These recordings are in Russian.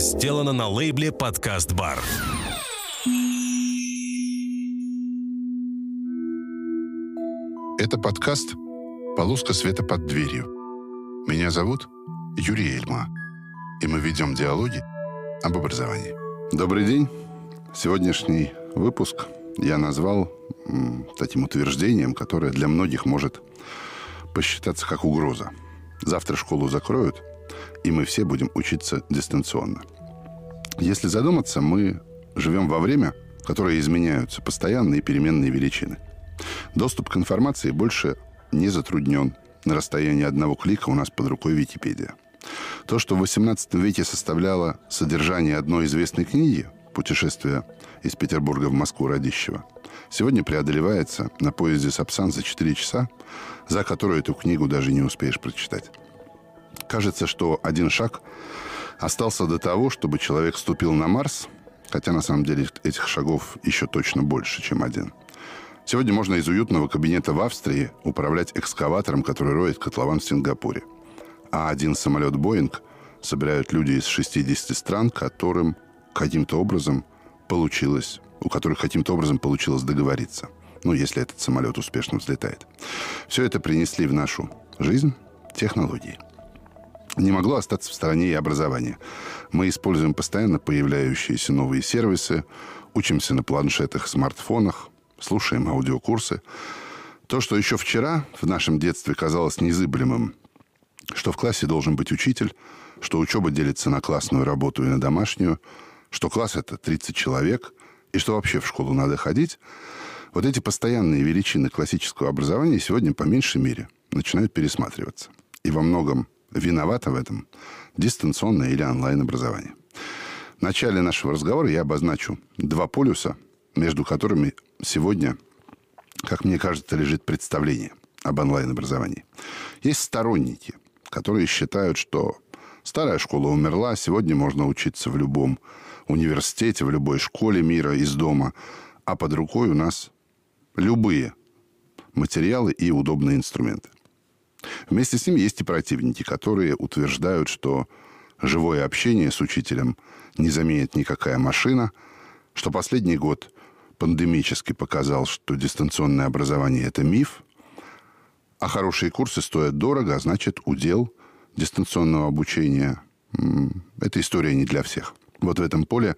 сделано на лейбле «Подкаст Бар». Это подкаст «Полоска света под дверью». Меня зовут Юрий Эльма, и мы ведем диалоги об образовании. Добрый день. Сегодняшний выпуск я назвал таким утверждением, которое для многих может посчитаться как угроза. Завтра школу закроют, и мы все будем учиться дистанционно. Если задуматься, мы живем во время, которое изменяются постоянные переменные величины. Доступ к информации больше не затруднен. На расстоянии одного клика у нас под рукой Википедия. То, что в XVIII веке составляло содержание одной известной книги «Путешествие из Петербурга в Москву Радищева», сегодня преодолевается на поезде Сапсан за 4 часа, за которую эту книгу даже не успеешь прочитать. Кажется, что один шаг остался до того, чтобы человек ступил на Марс, хотя на самом деле этих шагов еще точно больше, чем один. Сегодня можно из уютного кабинета в Австрии управлять экскаватором, который роет котлован в Сингапуре. А один самолет «Боинг» собирают люди из 60 стран, которым каким-то образом получилось, у которых каким-то образом получилось договориться. Ну, если этот самолет успешно взлетает. Все это принесли в нашу жизнь технологии – не могло остаться в стороне и образование. Мы используем постоянно появляющиеся новые сервисы, учимся на планшетах, смартфонах, слушаем аудиокурсы. То, что еще вчера в нашем детстве казалось незыблемым, что в классе должен быть учитель, что учеба делится на классную работу и на домашнюю, что класс это 30 человек, и что вообще в школу надо ходить, вот эти постоянные величины классического образования сегодня по меньшей мере начинают пересматриваться. И во многом виновата в этом дистанционное или онлайн-образование. В начале нашего разговора я обозначу два полюса, между которыми сегодня, как мне кажется, лежит представление об онлайн-образовании. Есть сторонники, которые считают, что старая школа умерла, сегодня можно учиться в любом университете, в любой школе мира, из дома, а под рукой у нас любые материалы и удобные инструменты. Вместе с ним есть и противники, которые утверждают, что живое общение с учителем не заменит никакая машина, что последний год пандемически показал, что дистанционное образование – это миф, а хорошие курсы стоят дорого, а значит, удел дистанционного обучения – это история не для всех. Вот в этом поле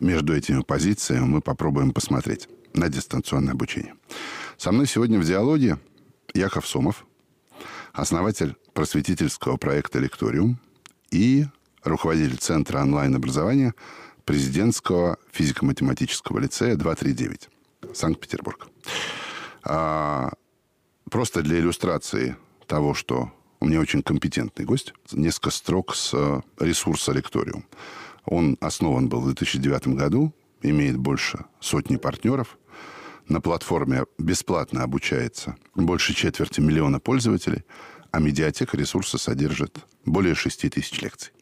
между этими позициями мы попробуем посмотреть на дистанционное обучение. Со мной сегодня в диалоге Яков Сомов, основатель просветительского проекта «Лекториум» и руководитель Центра онлайн-образования президентского физико-математического лицея 239, Санкт-Петербург. А, просто для иллюстрации того, что у меня очень компетентный гость, несколько строк с ресурса «Лекториум». Он основан был в 2009 году, имеет больше сотни партнеров. На платформе бесплатно обучается больше четверти миллиона пользователей, а медиатека ресурса содержит более 6 тысяч лекций.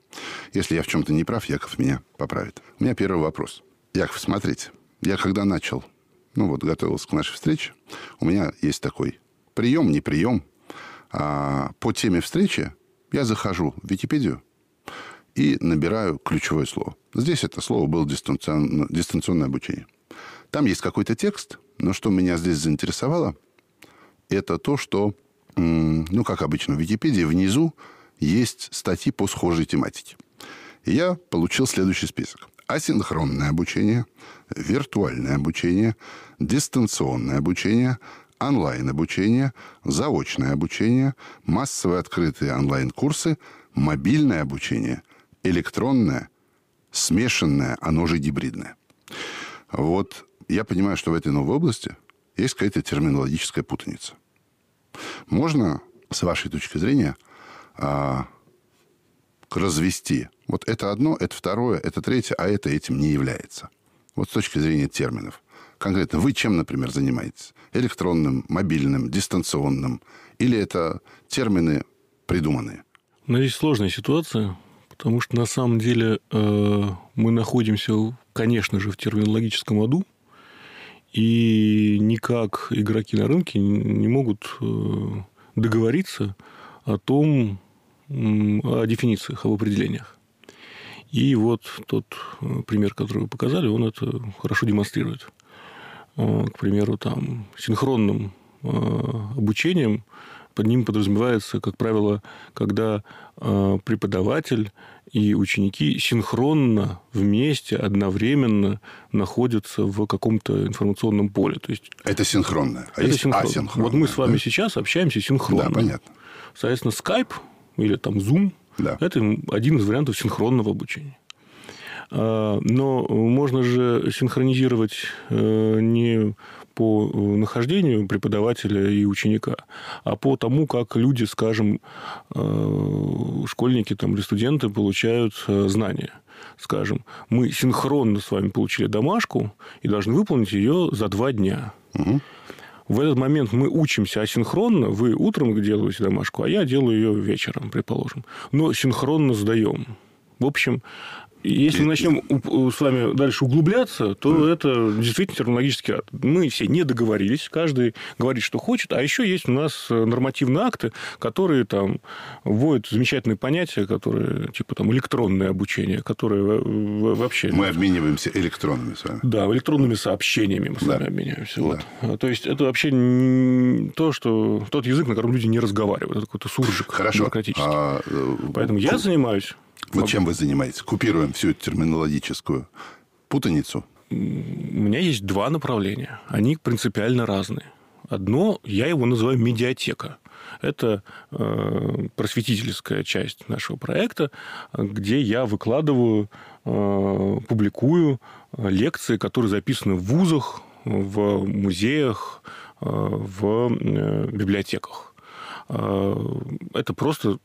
Если я в чем-то не прав, Яков меня поправит. У меня первый вопрос. Яков, смотрите, я когда начал, ну вот, готовился к нашей встрече, у меня есть такой прием, не прием. А по теме встречи я захожу в Википедию и набираю ключевое слово. Здесь это слово было дистанционное, дистанционное обучение. Там есть какой-то текст, но что меня здесь заинтересовало, это то, что, ну, как обычно в Википедии, внизу есть статьи по схожей тематике. Я получил следующий список. Асинхронное обучение, виртуальное обучение, дистанционное обучение, онлайн-обучение, заочное обучение, массовые открытые онлайн-курсы, мобильное обучение, электронное, смешанное, оно же гибридное. Вот я понимаю, что в этой новой области есть какая-то терминологическая путаница. Можно, с вашей точки зрения, а, развести вот это одно, это второе, это третье, а это этим не является. Вот с точки зрения терминов. Конкретно вы чем, например, занимаетесь? Электронным, мобильным, дистанционным? Или это термины придуманные? Но здесь сложная ситуация, потому что на самом деле э, мы находимся, конечно же, в терминологическом аду, и никак игроки на рынке не могут э, договориться о том, о дефинициях, об определениях. И вот тот э, пример, который вы показали, он это хорошо демонстрирует. Э, к примеру, там, синхронным обучением под ним подразумевается, как правило, когда преподаватель и ученики синхронно вместе, одновременно находятся в каком-то информационном поле. То есть, это синхронно. А это синхронно. асинхронно. Вот мы с вами да? сейчас общаемся синхронно. Да, понятно. Соответственно, Skype или там Zoom да. – это один из вариантов синхронного обучения. А, но можно же синхронизировать э, не по нахождению преподавателя и ученика, а по тому, как люди, скажем, э, школьники там, или студенты получают э, знания. Скажем, мы синхронно с вами получили домашку и должны выполнить ее за два дня. Угу. В этот момент мы учимся асинхронно. Вы утром делаете домашку, а я делаю ее вечером, предположим. Но синхронно сдаем. В общем, если мы начнем с вами дальше углубляться, то да. это действительно терминологический ад. Мы все не договорились, каждый говорит, что хочет, а еще есть у нас нормативные акты, которые там вводят замечательные понятия, которые типа там электронное обучение, которые вообще... Мы обмениваемся электронными с вами. Да, электронными сообщениями мы с вами да. обменяемся. Да. Вот. А, то есть это вообще то, что тот язык, на котором люди не разговаривают, это какой-то суржик Хорошо. бюрократический. А... Э, Поэтому я занимаюсь вот чем вы занимаетесь? Купируем всю эту терминологическую путаницу. У меня есть два направления. Они принципиально разные. Одно, я его называю медиатека. Это э, просветительская часть нашего проекта, где я выкладываю, э, публикую лекции, которые записаны в вузах, в музеях, э, в э, библиотеках. Э, это просто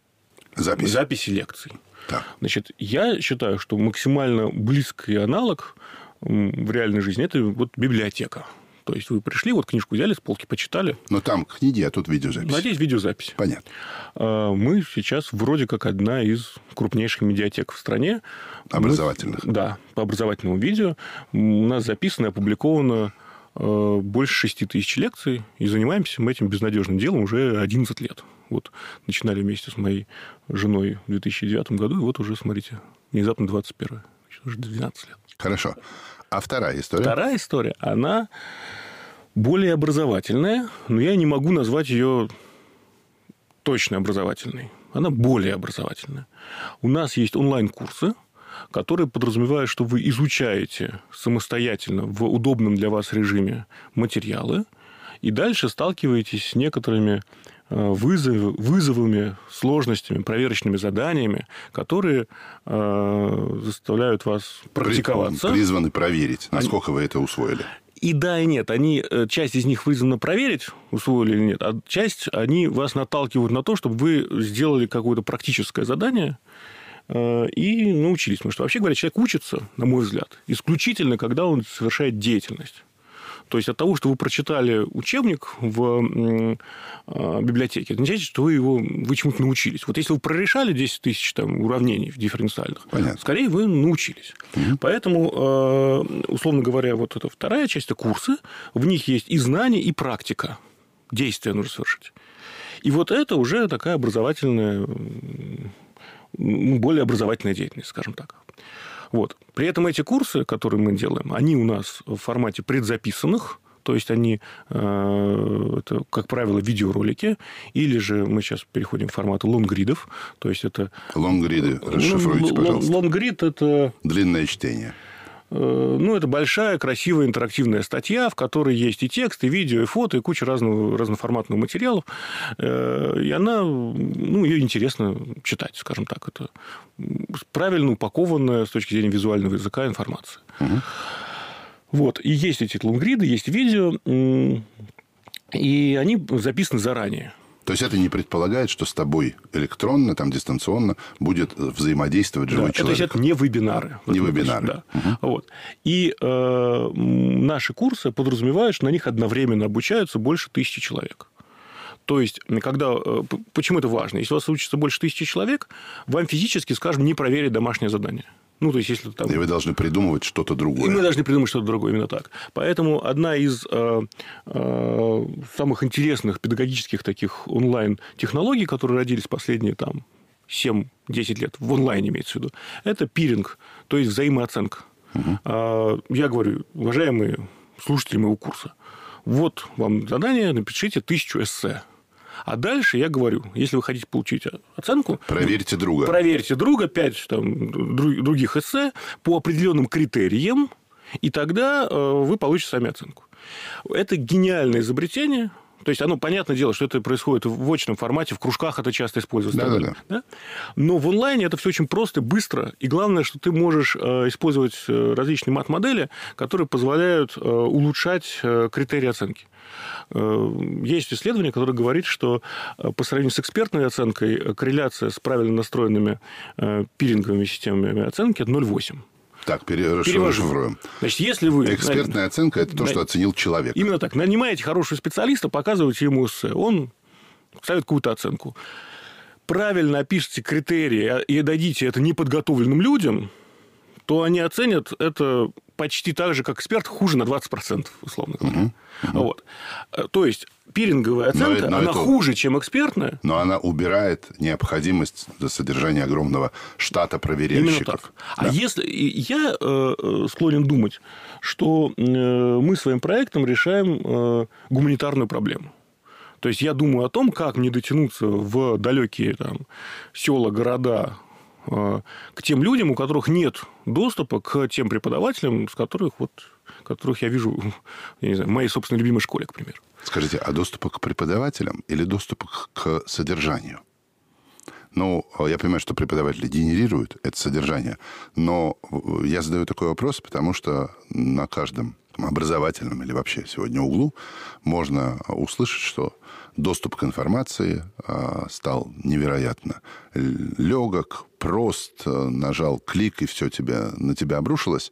Запись. записи лекций. Да. Значит, я считаю, что максимально близкий аналог в реальной жизни – это вот библиотека. То есть вы пришли, вот книжку взяли, с полки почитали. Но там книги, а тут видеозапись. Надеюсь, видеозапись. Понятно. А, мы сейчас вроде как одна из крупнейших медиатек в стране. Образовательных. Мы, да, по образовательному видео. У нас записано и опубликовано а, больше 6 тысяч лекций, и занимаемся мы этим безнадежным делом уже 11 лет. Вот начинали вместе с моей женой в 2009 году, и вот уже, смотрите, внезапно 21 уже 12 лет. Хорошо. А вторая история? Вторая история, она более образовательная, но я не могу назвать ее точно образовательной. Она более образовательная. У нас есть онлайн-курсы, которые подразумевают, что вы изучаете самостоятельно в удобном для вас режиме материалы, и дальше сталкиваетесь с некоторыми вызов, вызовами, сложностями, проверочными заданиями, которые э, заставляют вас практиковаться. Призваны проверить, насколько Они... вы это усвоили. И да, и нет. Они, э, часть из них призвана проверить, усвоили или нет, а часть они вас наталкивают на то, чтобы вы сделали какое-то практическое задание, э, и научились. Потому что, вообще говоря, человек учится, на мой взгляд, исключительно, когда он совершает деятельность. То есть от того, что вы прочитали учебник в а, библиотеке, это не значит, что вы его вы чему-то научились. Вот если вы прорешали 10 тысяч там, уравнений дифференциальных, Понятно. скорее вы научились. Угу. Поэтому, а, условно говоря, вот эта вторая часть – это курсы. В них есть и знания, и практика. Действия нужно совершить. И вот это уже такая образовательная, более образовательная деятельность, скажем так. Вот. При этом эти курсы, которые мы делаем, они у нас в формате предзаписанных, то есть они, э, это, как правило, видеоролики, или же мы сейчас переходим в формат лонгридов, то есть это... Лонгриды, расшифруйте, пожалуйста. Лонгрид – это... Длинное чтение. Э, ну, это большая, красивая, интерактивная статья, в которой есть и текст, и видео, и фото, и куча разного, разноформатных материалов. Э, и она, ну, ее интересно читать, скажем так. Это правильно упакованная с точки зрения визуального языка информация. Угу. Вот. И есть эти лонгриды, есть видео, и они записаны заранее. То есть это не предполагает, что с тобой электронно, там дистанционно будет взаимодействовать живой да, человек. То есть это не вебинары. Не вебинары. Да. Угу. Вот. И э, наши курсы подразумевают, что на них одновременно обучаются больше тысячи человек. То есть, когда... Э, почему это важно? Если у вас учится больше тысячи человек, вам физически, скажем, не проверить домашнее задание. Ну, то есть, если там... И вы должны придумывать что-то другое. И мы должны придумать что-то другое, именно так. Поэтому одна из э, э, самых интересных педагогических таких онлайн-технологий, которые родились последние там 7-10 лет, в онлайне имеется в виду, это пиринг, то есть взаимооценка. Угу. Я говорю, уважаемые слушатели моего курса, вот вам задание, напишите тысячу эссе. А дальше я говорю, если вы хотите получить оценку... Проверьте друга. Проверьте друга, пять там, других эссе по определенным критериям, и тогда э, вы получите сами оценку. Это гениальное изобретение, то есть, оно, понятное дело, что это происходит в очном формате, в кружках это часто используется. Да, да, да. Но в онлайне это все очень просто, быстро. И главное, что ты можешь э, использовать э, различные мат-модели, которые позволяют улучшать критерии оценки. Есть исследование, которое говорит, что по сравнению с экспертной оценкой корреляция с правильно настроенными пиринговыми системами оценки – это 0,8. Так, перевожу. Значит, если вы... Экспертная оценка – это то, что оценил человек. Именно так. Нанимаете хорошего специалиста, показываете ему эссе. Он ставит какую-то оценку. Правильно опишите критерии и дадите это неподготовленным людям, то они оценят это почти так же, как эксперт, хуже на 20%, условно говоря. Угу. Угу. Вот. То есть, пиринговая оценка, но, но она это... хуже, чем экспертная. Но она убирает необходимость за содержания огромного штата проверяющих. Именно так. А да. А если... Я э, склонен думать, что э, мы своим проектом решаем э, гуманитарную проблему. То есть, я думаю о том, как мне дотянуться в далекие там, села, города, Э, к тем людям, у которых нет доступа к тем преподавателям, с которых, вот, которых я вижу я не знаю, в моей собственной любимой школе, к примеру. Скажите, а доступа к преподавателям или доступа к содержанию? Ну, я понимаю, что преподаватели генерируют это содержание, но я задаю такой вопрос, потому что на каждом образовательном или вообще сегодня углу можно услышать, что доступ к информации а, стал невероятно легок, прост, а, нажал клик, и все тебя, на тебя обрушилось.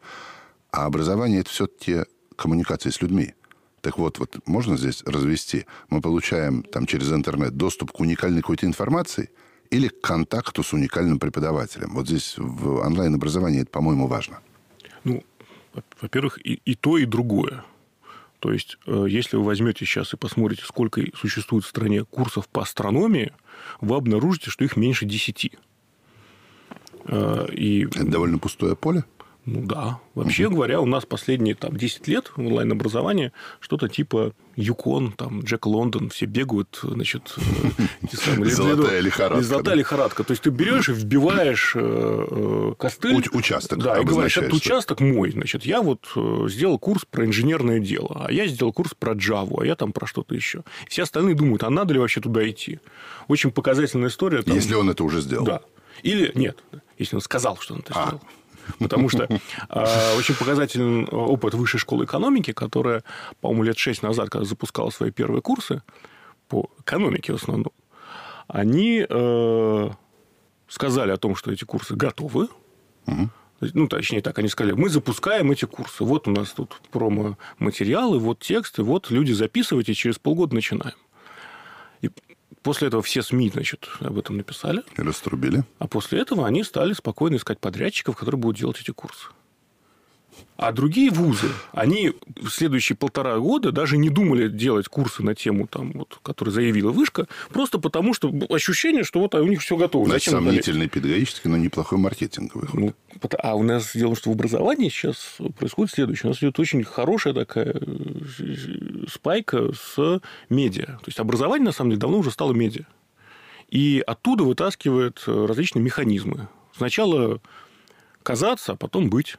А образование – это все-таки коммуникация с людьми. Так вот, вот можно здесь развести? Мы получаем там через интернет доступ к уникальной какой-то информации или к контакту с уникальным преподавателем. Вот здесь в онлайн-образовании это, по-моему, важно. Ну, во-первых, и, и то, и другое. То есть, э, если вы возьмете сейчас и посмотрите, сколько существует в стране курсов по астрономии, вы обнаружите, что их меньше десяти. Э, и... Это довольно пустое поле? Ну да. Вообще угу. говоря, у нас последние там, 10 лет онлайн-образования что-то типа Юкон, там, Джек Лондон, все бегают, значит... Э, золотая лихорадка. Золотая лихорадка. То есть, ты берешь и вбиваешь э, э, костыль. Участок. Да, и говоришь, этот участок мой. Значит, я вот сделал курс про инженерное дело, а я сделал курс про Java, а я там про что-то еще. Все остальные думают, а надо ли вообще туда идти? Очень показательная история. Если он это уже сделал. Да. Или нет, если он сказал, что он это а. сделал. Потому что э, очень показательный опыт высшей школы экономики, которая, по-моему, лет шесть назад, когда запускала свои первые курсы по экономике в основном, они э, сказали о том, что эти курсы готовы. Ну, точнее так, они сказали, мы запускаем эти курсы. Вот у нас тут промо-материалы, вот тексты, вот люди записывайте, через полгода начинаем. После этого все СМИ, значит, об этом написали. Раструбили. А после этого они стали спокойно искать подрядчиков, которые будут делать эти курсы. А другие вузы, они в следующие полтора года даже не думали делать курсы на тему, там, вот, которые заявила Вышка, просто потому что ощущение, что вот у них все готово. Значит, Зачем сомнительный педагогический, но неплохой маркетинговый Ну, а у нас дело, что в образовании сейчас происходит следующее. У нас идет очень хорошая такая э, спайка с медиа. То есть образование, на самом деле, давно уже стало медиа. И оттуда вытаскивает различные механизмы. Сначала казаться, а потом быть.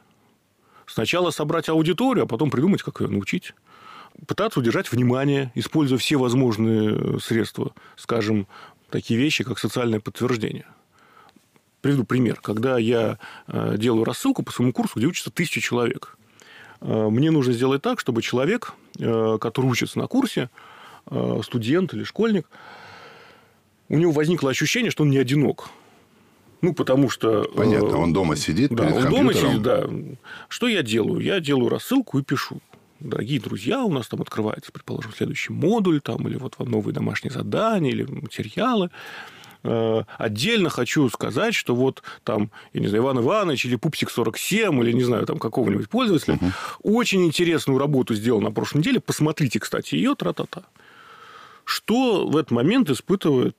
Сначала собрать аудиторию, а потом придумать, как ее научить. Пытаться удержать внимание, используя все возможные средства. Скажем, такие вещи, как социальное подтверждение. Приведу пример. Когда я э, делаю рассылку по своему курсу, где учатся тысячи человек, э, мне нужно сделать так, чтобы человек, э, который учится на курсе, студент или школьник, у него возникло ощущение, что он не одинок. Ну, потому что... Понятно, он дома сидит да, перед он дома сидит, да. Что я делаю? Я делаю рассылку и пишу. Дорогие друзья, у нас там открывается, предположим, следующий модуль, там, или вот вам новые домашние задания, или материалы. Э, отдельно хочу сказать, что вот там, я не знаю, Иван Иванович или Пупсик 47, или не знаю, там какого-нибудь пользователя, угу. очень интересную работу сделал на прошлой неделе. Посмотрите, кстати, ее тра-та-та. Что в этот момент испытывает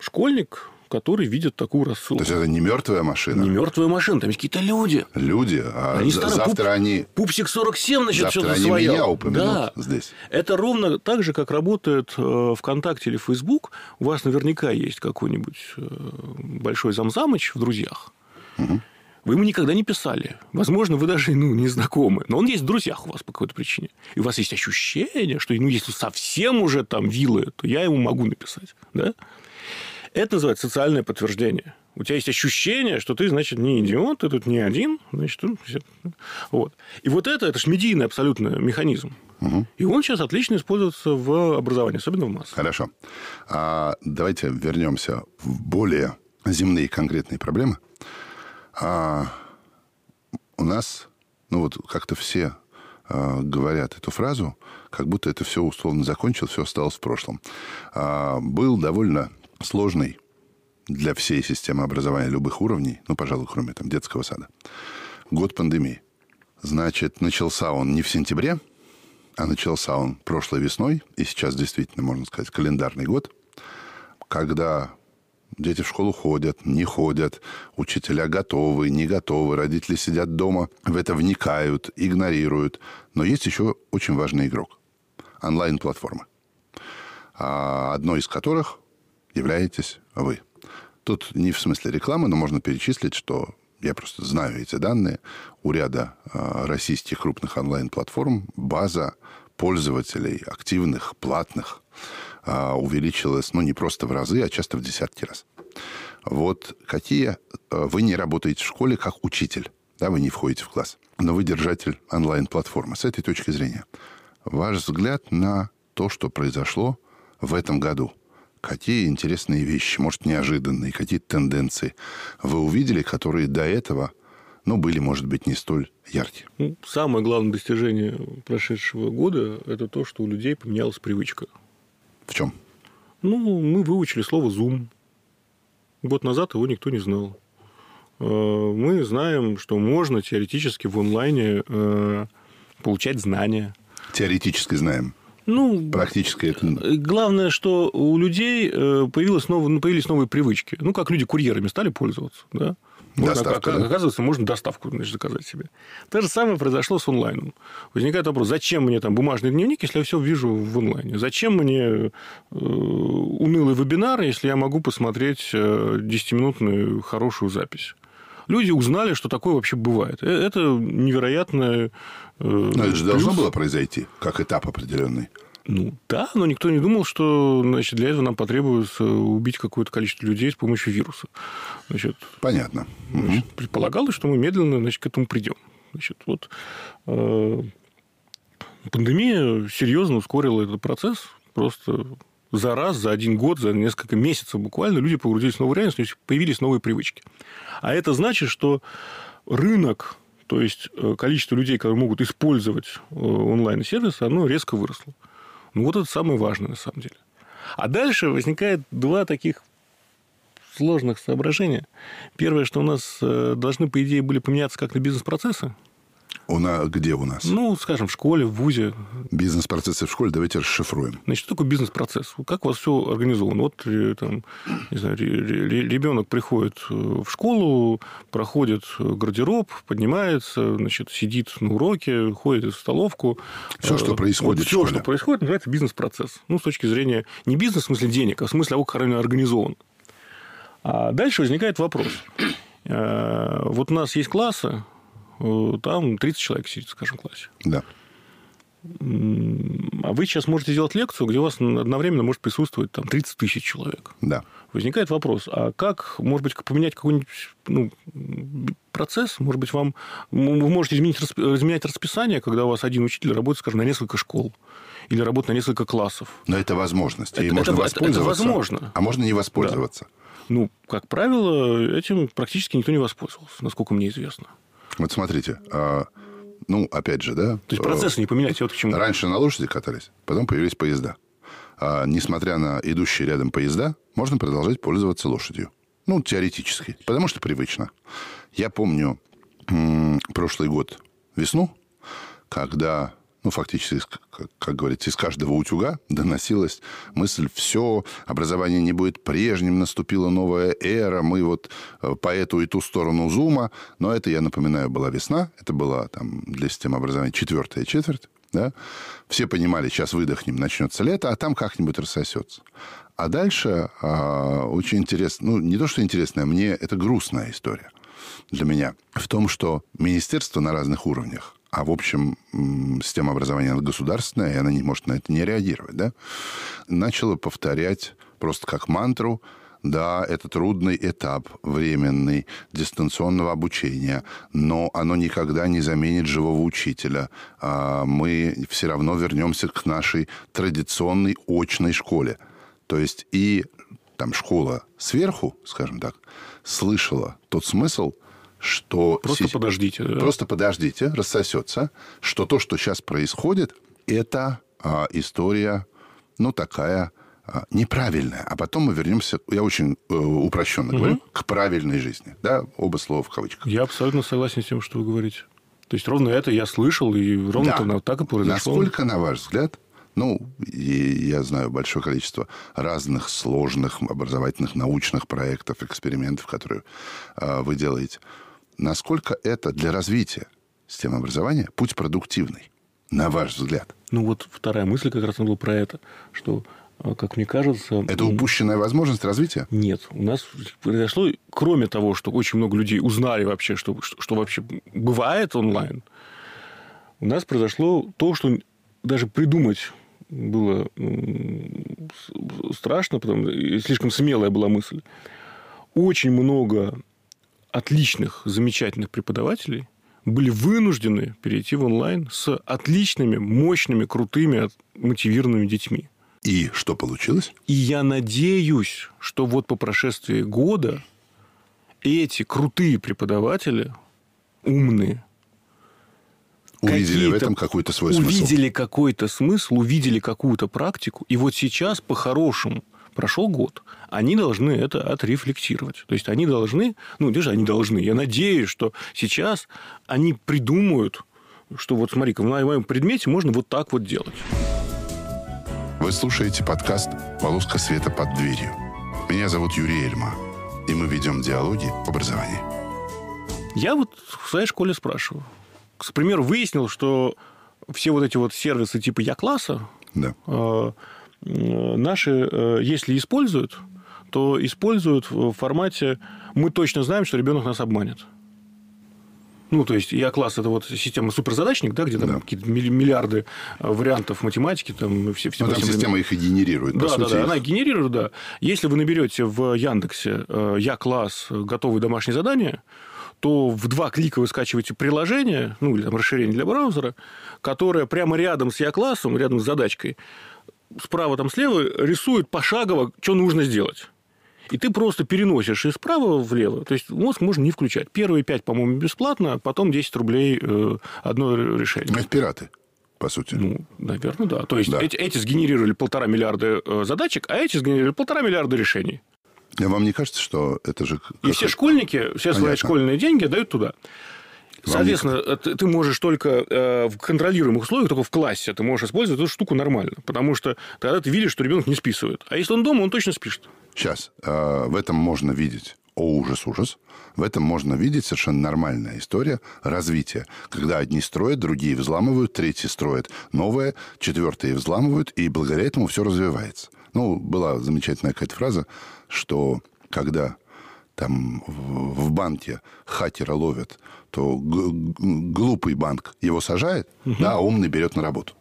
школьник, которые видят такую рассылку. То есть это не мертвая машина? Не мертвая машина, там есть какие-то люди. Люди, а Они за- завтра пуп- они... Пупсик 47, значит, Завтра что-то свое. меня упомянут да. здесь. Это ровно так же, как работает э, ВКонтакте или Фейсбук. У вас наверняка есть какой-нибудь э, большой замзамыч в друзьях. Вы ему никогда не писали. Возможно, вы даже ну, не знакомы. Но он есть в друзьях у вас по какой-то причине. И у вас есть ощущение, что ну, если совсем уже там вилы, то я ему могу написать. Да? Это называется социальное подтверждение. У тебя есть ощущение, что ты, значит, не идиот, ты тут не один. Значит, вот. И вот это, это же медийный абсолютно механизм. И он сейчас отлично используется в образовании, особенно в массах. Хорошо. А давайте вернемся в более земные конкретные проблемы. А, у нас, ну вот как-то все а, говорят эту фразу, как будто это все условно закончилось, все осталось в прошлом. А, был довольно сложный для всей системы образования любых уровней, ну, пожалуй, кроме там детского сада, год пандемии. Значит, начался он не в сентябре, а начался он прошлой весной, и сейчас действительно, можно сказать, календарный год, когда дети в школу ходят, не ходят, учителя готовы, не готовы, родители сидят дома, в это вникают, игнорируют. Но есть еще очень важный игрок – онлайн-платформы, а одной из которых являетесь вы. Тут не в смысле рекламы, но можно перечислить, что я просто знаю эти данные. У ряда э, российских крупных онлайн-платформ база пользователей активных, платных э, увеличилась, ну, не просто в разы, а часто в десятки раз. Вот какие... Вы не работаете в школе как учитель, да, вы не входите в класс, но вы держатель онлайн-платформы. С этой точки зрения, ваш взгляд на то, что произошло в этом году – какие интересные вещи, может, неожиданные, какие-то тенденции вы увидели, которые до этого, ну, были, может быть, не столь яркие? Ну, самое главное достижение прошедшего года – это то, что у людей поменялась привычка. В чем? Ну, мы выучили слово «зум». Год назад его никто не знал. Э, Мы знаем, что можно теоретически в онлайне э, получать знания. Теоретически знаем. Ну, Практически это... Главное, что у людей э, появилось новые, ну, появились новые привычки. Ну, как люди курьерами стали пользоваться. Да? Можно, Доставка, да? Оказывается, можно доставку значит, заказать себе. То же самое произошло с онлайном. Возникает вопрос, зачем мне там бумажный дневник, если я все вижу в онлайне? Зачем мне э, унылый вебинар, если я могу посмотреть э, 10-минутную хорошую запись? Люди узнали, что такое вообще бывает. Э, Это невероятно... Но это же должно было произойти, как этап определенный. Ну да, но никто не думал, что значит, для этого нам потребуется убить какое-то количество людей с помощью вируса. Значит, Понятно. Значит, предполагалось, что мы медленно значит, к этому придем. Значит, вот, э, пандемия серьезно ускорила этот процесс. Просто за раз, за один год, за несколько месяцев буквально люди погрузились в новую реальность, то есть появились новые привычки. А это значит, что рынок, то есть э, количество людей, которые могут использовать э, онлайн-сервисы, оно резко выросло. Ну, вот это самое важное на самом деле. А дальше возникает два таких сложных соображения. Первое, что у нас э, должны, по идее, были поменяться как-то бизнес-процессы. У нас, где у нас? Ну, скажем, в школе, в ВУЗе. Бизнес-процессы в школе давайте расшифруем. Значит, что такое бизнес-процесс? Как у вас все организовано? Вот э, там, не знаю, ребенок приходит э, в школу, проходит э, гардероб, поднимается, значит, сидит на уроке, ходит в столовку. Всё, что происходит в все, что происходит, называется бизнес-процесс. Ну, с точки зрения не бизнес в смысле денег, а в смысле того, как организован. А дальше возникает вопрос. Вот у нас есть классы, там 30 человек сидит, скажем, в классе. Да. А вы сейчас можете сделать лекцию, где у вас одновременно может присутствовать там 30 тысяч человек. Да. Возникает вопрос, а как, может быть, поменять какой-нибудь ну, процесс? Может быть, вам вы можете изменить, изменять расписание, когда у вас один учитель работает, скажем, на несколько школ или работает на несколько классов. Но это возможность. и Это- можно это- это воспользоваться. возможно. А можно не воспользоваться. Ну, как правило, этим практически никто не воспользовался, насколько мне известно. Вот смотрите. а, ну, опять же, да. То есть процессы не поменять, вот к чему. Раньше на лошади катались, потом появились поезда. А, несмотря на идущие рядом поезда, можно продолжать пользоваться лошадью. Ну, теоретически, потому что привычно. Я помню прошлый год весну, когда ну, фактически, как, говорится, из каждого утюга доносилась мысль, все, образование не будет прежним, наступила новая эра, мы вот э, по эту и ту сторону зума. Но это, я напоминаю, была весна, это была там для системы образования четвертая четверть. Да? Все понимали, сейчас выдохнем, начнется лето, а там как-нибудь рассосется. А дальше а, очень интересно, ну, не то, что интересная, мне это грустная история для меня в том, что министерство на разных уровнях а в общем система образования государственная, и она не может на это не реагировать, да, начала повторять просто как мантру, да, это трудный этап временный дистанционного обучения, но оно никогда не заменит живого учителя. А мы все равно вернемся к нашей традиционной очной школе. То есть и там школа сверху, скажем так, слышала тот смысл, что... Просто сейчас, подождите. Да? Просто подождите, рассосется, что то, что сейчас происходит, это а, история, ну, такая а, неправильная. А потом мы вернемся, я очень э, упрощенно угу. говорю, к правильной жизни. Да, оба слова в кавычках. Я абсолютно согласен с тем, что вы говорите. То есть ровно это я слышал, и ровно да. так и произошло. Насколько, на ваш взгляд, ну, и я знаю большое количество разных сложных образовательных, научных проектов, экспериментов, которые э, вы делаете насколько это для развития системы образования путь продуктивный, на ваш взгляд? Ну, вот вторая мысль как раз была про это, что а, как мне кажется... Это упущенная возможность развития? Нет. У нас произошло, кроме того, что очень много людей узнали вообще, что, что, что вообще бывает онлайн, у нас произошло то, что даже придумать было страшно, потому слишком смелая была мысль. Очень много отличных, замечательных преподавателей были вынуждены перейти в онлайн с отличными, мощными, крутыми, мотивированными детьми. И что получилось? И я надеюсь, что вот по прошествии года эти крутые преподаватели, умные, увидели в этом какой-то свой увидели смысл. Увидели какой-то смысл, увидели какую-то практику. И вот сейчас по-хорошему прошел год, они должны это отрефлектировать. То есть они должны, ну, даже они должны, я надеюсь, что сейчас они придумают, что вот смотри-ка, в моем предмете можно вот так вот делать. Вы слушаете подкаст «Полоска света под дверью». Меня зовут Юрий Эльма, и мы ведем диалоги об образовании. Я вот в своей школе спрашиваю. К примеру, выяснил, что все вот эти вот сервисы типа Я-класса, да. э, наши, э, если используют, то используют в формате «мы точно знаем, что ребенок нас обманет». Ну, то есть, Я-класс – это вот система суперзадачник, да, где там да. какие-то миллиарды э, вариантов математики. Там, все, все, ну, там система их и генерирует, да, по да, сути. Да, она генерирует, да. Если вы наберете в Яндексе э, Я-класс готовые домашние задания, то в два клика вы скачиваете приложение, ну, или там расширение для браузера, которое прямо рядом с Я-классом, рядом с задачкой, справа там слева рисует пошагово, что нужно сделать. И ты просто переносишь из правого влево. То есть мозг можно не включать. Первые пять, по-моему, бесплатно, а потом 10 рублей э, одно решение. Это пираты по сути. Ну, наверное, да. То есть да. Эти, эти сгенерировали полтора миллиарда э, задачек, а эти сгенерировали полтора миллиарда решений. А вам не кажется, что это же... И все школьники, все Понятно. свои школьные деньги дают туда. Соответственно, э, ты, ты можешь только э, в контролируемых условиях, только в классе, ты можешь использовать эту штуку нормально. Потому что тогда ты видишь, что ребенок не списывает. А если он дома, он точно спишет. Сейчас. Э, в этом можно видеть о ужас, ужас. В этом можно видеть совершенно нормальная история развития, когда одни строят, другие взламывают, третьи строят новое, четвертые взламывают, и благодаря этому все развивается. Ну, была замечательная какая-то фраза, что когда там в банке хакера ловят, то глупый банк его сажает, угу. да, а умный берет на работу.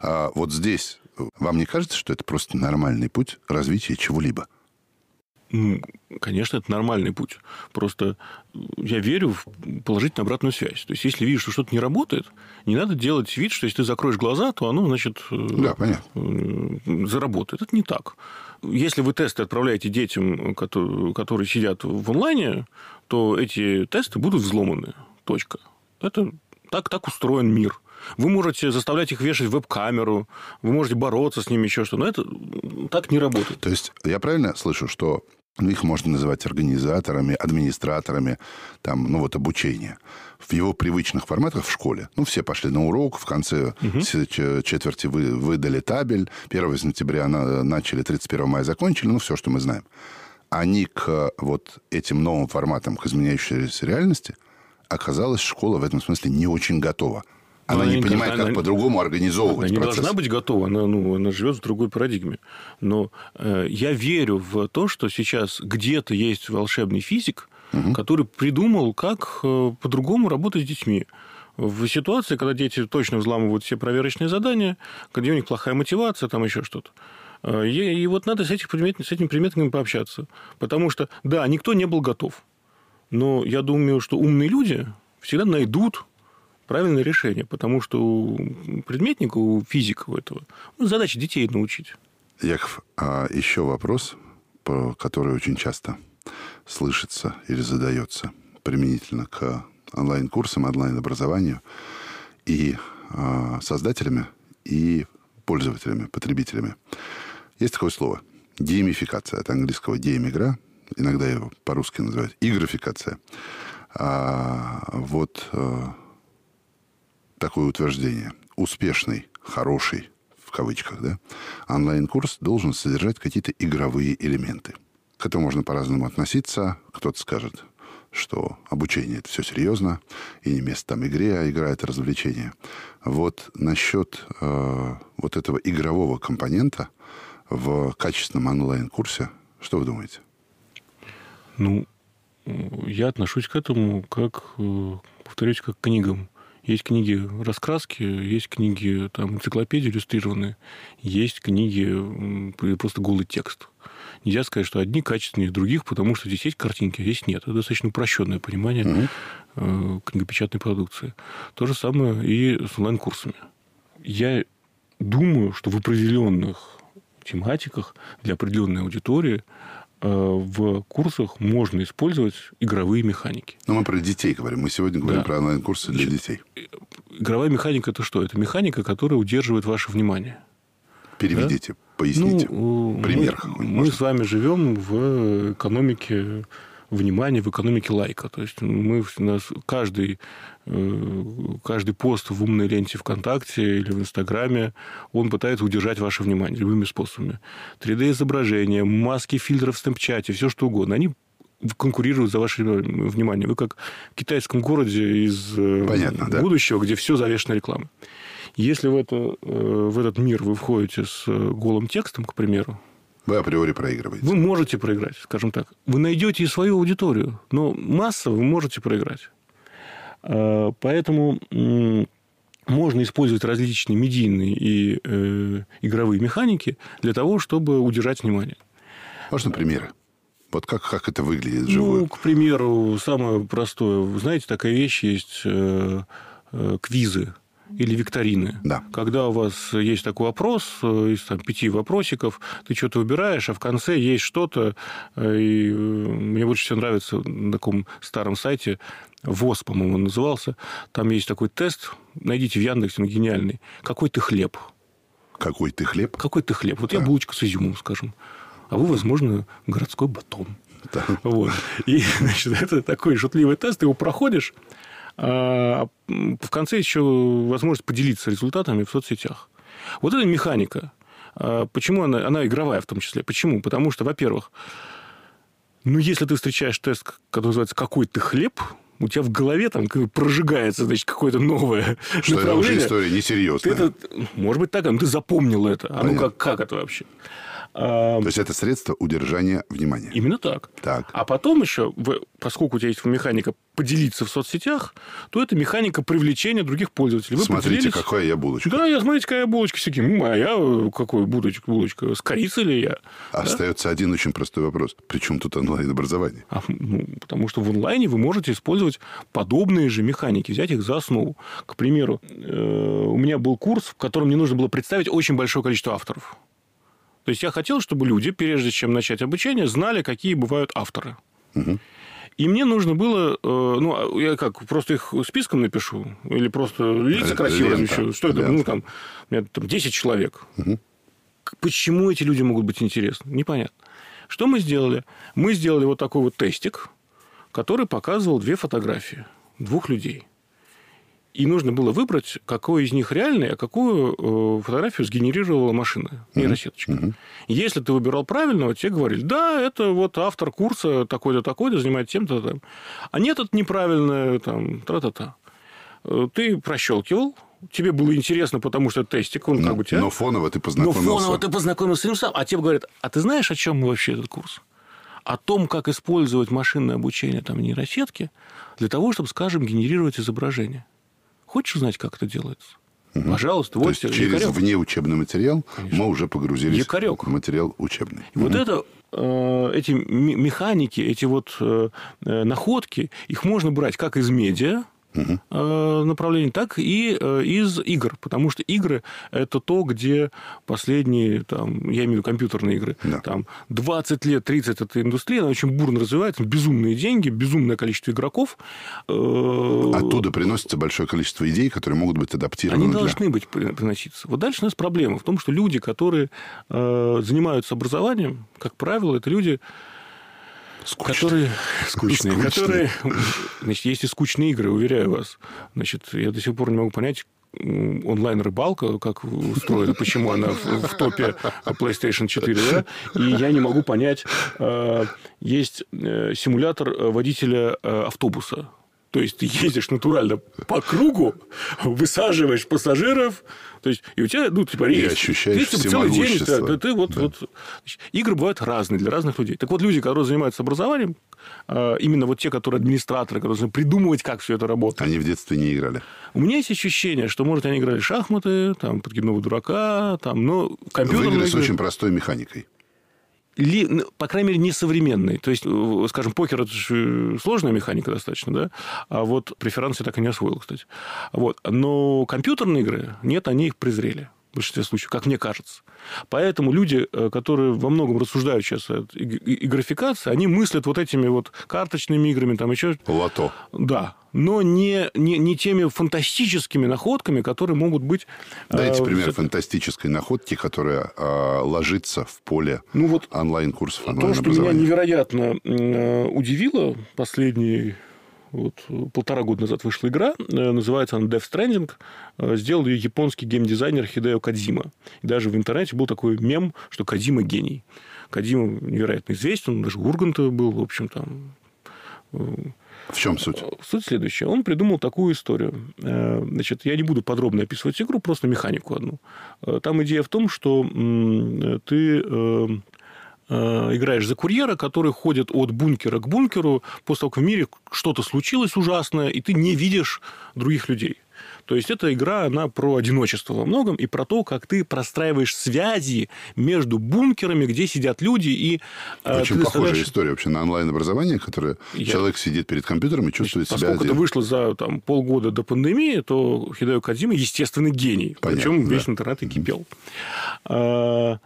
А вот здесь вам не кажется, что это просто нормальный путь развития чего-либо? Конечно, это нормальный путь. Просто я верю в положительную обратную связь. То есть, если видишь, что что-то не работает, не надо делать вид, что если ты закроешь глаза, то оно, значит, э, да, понятно. Э, заработает. Это не так. Если вы тесты отправляете детям, которые, сидят в онлайне, то эти тесты будут взломаны. Точка. Это так, так устроен мир. Вы можете заставлять их вешать веб-камеру, вы можете бороться с ними еще что, но это так не работает. То есть я правильно слышу, что их можно называть организаторами, администраторами, там, ну, вот, обучения. В его привычных форматах в школе. Ну, все пошли на урок, в конце угу. четверти вы, выдали табель, 1 сентября на, начали, 31 мая закончили, ну, все, что мы знаем. Они к вот этим новым форматам, к изменяющейся реальности, оказалась школа в этом смысле не очень готова. Она, не понимает, как она, по-другому организовывать Она не процесс. должна быть готова, она, ну, она живет в другой парадигме. Но э, я верю в то, что сейчас где-то есть волшебный физик, угу. который придумал, как э, по-другому работать с детьми. В ситуации, когда дети точно взламывают все проверочные задания, где у них плохая мотивация, там еще что-то. Э, и, и вот надо с, этих предмет, с этими предметами пообщаться. Потому что, да, никто не был готов. Но я думаю, что умные люди всегда найдут правильное решение, потому что у предметника, у физика у этого, ну, задача детей научить. Яков, а еще вопрос, который очень часто слышится или задается применительно к онлайн-курсам, онлайн-образованию и э, создателями, и пользователями, потребителями. Есть такое слово – геймификация, от английского гейм-игра, иногда его по-русски называют игрофикация. А, вот а, такое утверждение. Успешный, хороший, в кавычках, да, онлайн-курс должен содержать какие-то игровые элементы. К этому можно по-разному относиться. Кто-то скажет, что обучение это все серьезно, и не место там игре, а игра это развлечение. Вот насчет э, вот этого игрового компонента в качественном онлайн-курсе, что вы думаете? Ну, я отношусь к этому как, э, повторюсь, как к книгам. Есть книги раскраски, есть книги там, энциклопедии иллюстрированные, есть книги просто голый текст. Нельзя сказать, что одни качественнее других, потому что здесь есть картинки, а здесь нет. Это достаточно упрощенное понимание угу. книгопечатной продукции. То же самое и с онлайн-курсами. Я думаю, что в определенных тематиках для определенной аудитории Э, в курсах можно использовать игровые механики. Но мы про детей говорим. Мы сегодня говорим да. про онлайн-курсы для детей. Игровая механика – это что? Это механика, которая удерживает ваше внимание. Переведите, да? Поясните. Ну, Пример. Мы, мы с вами живем в экономике внимание в экономике лайка. То есть мы, у нас каждый, э, каждый пост в умной ленте ВКонтакте или в Инстаграме, он пытается удержать ваше внимание любыми способами. 3D-изображения, маски фильтров в стемпчате, все что угодно. Они конкурируют за ваше внимание. Вы как в китайском городе из э, Понятно, будущего, да. где все завешено рекламой. Если в, это, э, в этот мир вы входите с голым текстом, к примеру, вы априори проигрываете. Вы можете проиграть, скажем так. Вы найдете и свою аудиторию, но массово вы можете проиграть. А, поэтому можно использовать различные медийные и э, игровые механики для того, чтобы удержать внимание. Можно примеры? Вот как, как это выглядит вживую? Ну, к примеру, самое простое. Знаете, такая вещь есть э, э, квизы или викторины. Да. Когда у вас есть такой опрос э, из там, пяти вопросиков, ты что-то выбираешь, а в конце есть что-то. Э, и э, мне больше всего нравится на таком старом сайте ВОЗ, по-моему, он назывался. Там есть такой тест. Найдите в Яндексе, он гениальный. Какой ты хлеб? Какой ты хлеб? Какой ты хлеб? Вот да. я булочка с изюмом, скажем. А вы, возможно, городской батон. Да. Вот. И, значит, это такой шутливый тест, ты его проходишь, а в конце еще возможность поделиться результатами в соцсетях. Вот эта механика. А почему она, она игровая в том числе? Почему? Потому что, во-первых, ну, если ты встречаешь тест, который называется «Какой ты хлеб?», у тебя в голове там прожигается, значит, какое-то новое Что направление. это уже история несерьезная. Ты это, может быть, так, но ты запомнил это. А ну как, как это вообще? То есть это средство удержания внимания. Именно так. так. А потом еще, поскольку у тебя есть механика поделиться в соцсетях, то это механика привлечения других пользователей. Вы смотрите, поделились... какая я булочка. Да, я смотрите, какая я булочка с таким. А я какой булочка, булочка? С корицей ли я? Остается да? один очень простой вопрос. Причем тут онлайн-образование? А, ну, потому что в онлайне вы можете использовать подобные же механики, взять их за основу. К примеру, э, у меня был курс, в котором мне нужно было представить очень большое количество авторов. То есть я хотел, чтобы люди, прежде чем начать обучение, знали, какие бывают авторы. Угу. И мне нужно было, э, ну, а я как, просто их списком напишу, или просто лица красиво размещу. Что это? Ну, там, у меня там 10 человек. Угу. Почему эти люди могут быть интересны? Непонятно. Что мы сделали? Мы сделали вот такой вот тестик, который показывал две фотографии двух людей. И нужно было выбрать, какой из них реальный, а какую э, фотографию сгенерировала машина, нейросеточка. Uh-huh. Если ты выбирал правильного, тебе говорили, да, это вот автор курса такой-то, такой-то, занимается тем-то, там. А нет, это неправильное, там, тра-та-та. Э, ты прощелкивал, тебе было интересно, потому что тестик, он но, как бы тебя... Но фоново ты познакомился. Но фоново ты познакомился с ним сам. А тебе говорят, а ты знаешь, о чем вообще этот курс? О том, как использовать машинное обучение там, нейросетки для того, чтобы, скажем, генерировать изображение. Хочешь узнать, как это делается? Угу. Пожалуйста, вот То есть через якорек. внеучебный материал Конечно. мы уже погрузились якорек. в материал учебный. И угу. Вот это э, эти механики, эти вот э, э, находки, их можно брать как из медиа, угу. направлений, так и э, из игр. Потому что игры – это то, где последние, там, я имею в виду компьютерные игры, да. там, 20 лет, 30 – эта индустрия, она очень бурно развивается, безумные деньги, безумное количество игроков. Э, Оттуда приносится большое количество идей, которые могут быть адаптированы. Они для... должны быть приноситься. Вот дальше у нас проблема в том, что люди, которые занимаются образованием, как правило, это люди, Скучные. Которые скучные, скучные. которые... Значит, есть и скучные игры, уверяю вас. Значит, я до сих пор не могу понять, онлайн-рыбалка, как устроена, почему она в, в топе PlayStation 4, да? И я не могу понять, э, есть э, симулятор водителя э, автобуса. То есть ты ездишь натурально по кругу, высаживаешь пассажиров, то есть и у тебя, ну, типа, рейс. И ощущаешь ты, целый день, ты, ты, ты вот, да. вот... Значит, игры бывают разные для разных людей. Так вот, люди, которые занимаются образованием, а, именно вот те, которые администраторы, которые должны придумывать, как все это работает. Они в детстве не играли. У меня есть ощущение, что, может, они играли в шахматы, там, подкидного дурака, там, но компьютерные Вы играли с очень простой механикой ли, по крайней мере, не современный. То есть, э, скажем, покер – это же сложная механика достаточно, да? А вот преферанс я так и не освоил, кстати. Вот. Но компьютерные игры, нет, они их презрели в большинстве случаев, как мне кажется. Поэтому люди, э, которые во многом рассуждают сейчас о и графикации, они мыслят вот этими вот карточными играми, там еще... Лото. Да, но не, не, не теми фантастическими находками, которые могут быть... Дайте э, пример э, фантастической находки, которая э, ложится в поле ну, вот онлайн-курсов онлайн То, что меня невероятно э, удивило последние вот, полтора года назад вышла игра, э, называется она Death Stranding. Э, сделал ее японский геймдизайнер Хидео Кадзима. И даже в интернете был такой мем, что Кадзима гений. Кадзима невероятно известен, он даже Урганта был, в общем, там... Э, в чем суть? Суть следующая. Он придумал такую историю. Значит, я не буду подробно описывать игру, просто механику одну. Там идея в том, что ты Э, играешь за курьера, который ходит от бункера к бункеру после того, как в мире что-то случилось ужасное, и ты не видишь других людей. То есть, эта игра, она про одиночество во многом и про то, как ты простраиваешь связи между бункерами, где сидят люди. И, э, Очень похожая заставляешь... история вообще на онлайн-образование, которое Я... человек сидит перед компьютером и чувствует Значит, себя Поскольку это вышло за там, полгода до пандемии, то Хидео Кадзима, естественно, гений. Понятно, Причем да. весь интернет и кипел. Mm-hmm.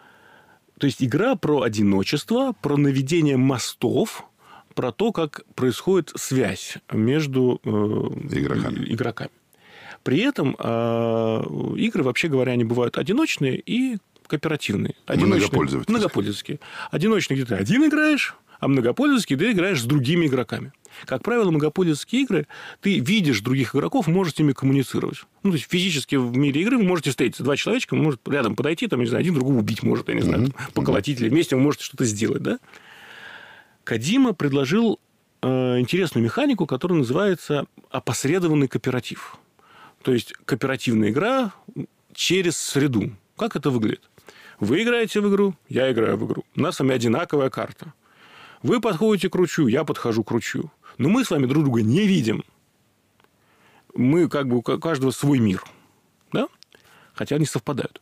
То есть игра про одиночество, про наведение мостов, про то, как происходит связь между э, игроками. игроками. При этом э, игры, вообще говоря, они бывают одиночные и кооперативные. Одиночные, многопользовательские. Многопользовательские. Одиночные, где ты один играешь, а многопользовательские ты играешь с другими игроками. Как правило, многопользовательские игры, ты видишь других игроков, можешь с ними коммуницировать. Ну, то есть, физически в мире игры вы можете встретиться. Два человечка, может рядом подойти, там, не знаю, один другого убить может, я не знаю, mm-hmm. поколотить, или вместе вы можете что-то сделать, да? Кадима предложил э, интересную механику, которая называется опосредованный кооператив. То есть, кооперативная игра через среду. Как это выглядит? Вы играете в игру, я играю в игру. У нас с вами одинаковая карта. Вы подходите к ручью, я подхожу к ручью. Но мы с вами друг друга не видим. Мы как бы у каждого свой мир. Да? Хотя они совпадают.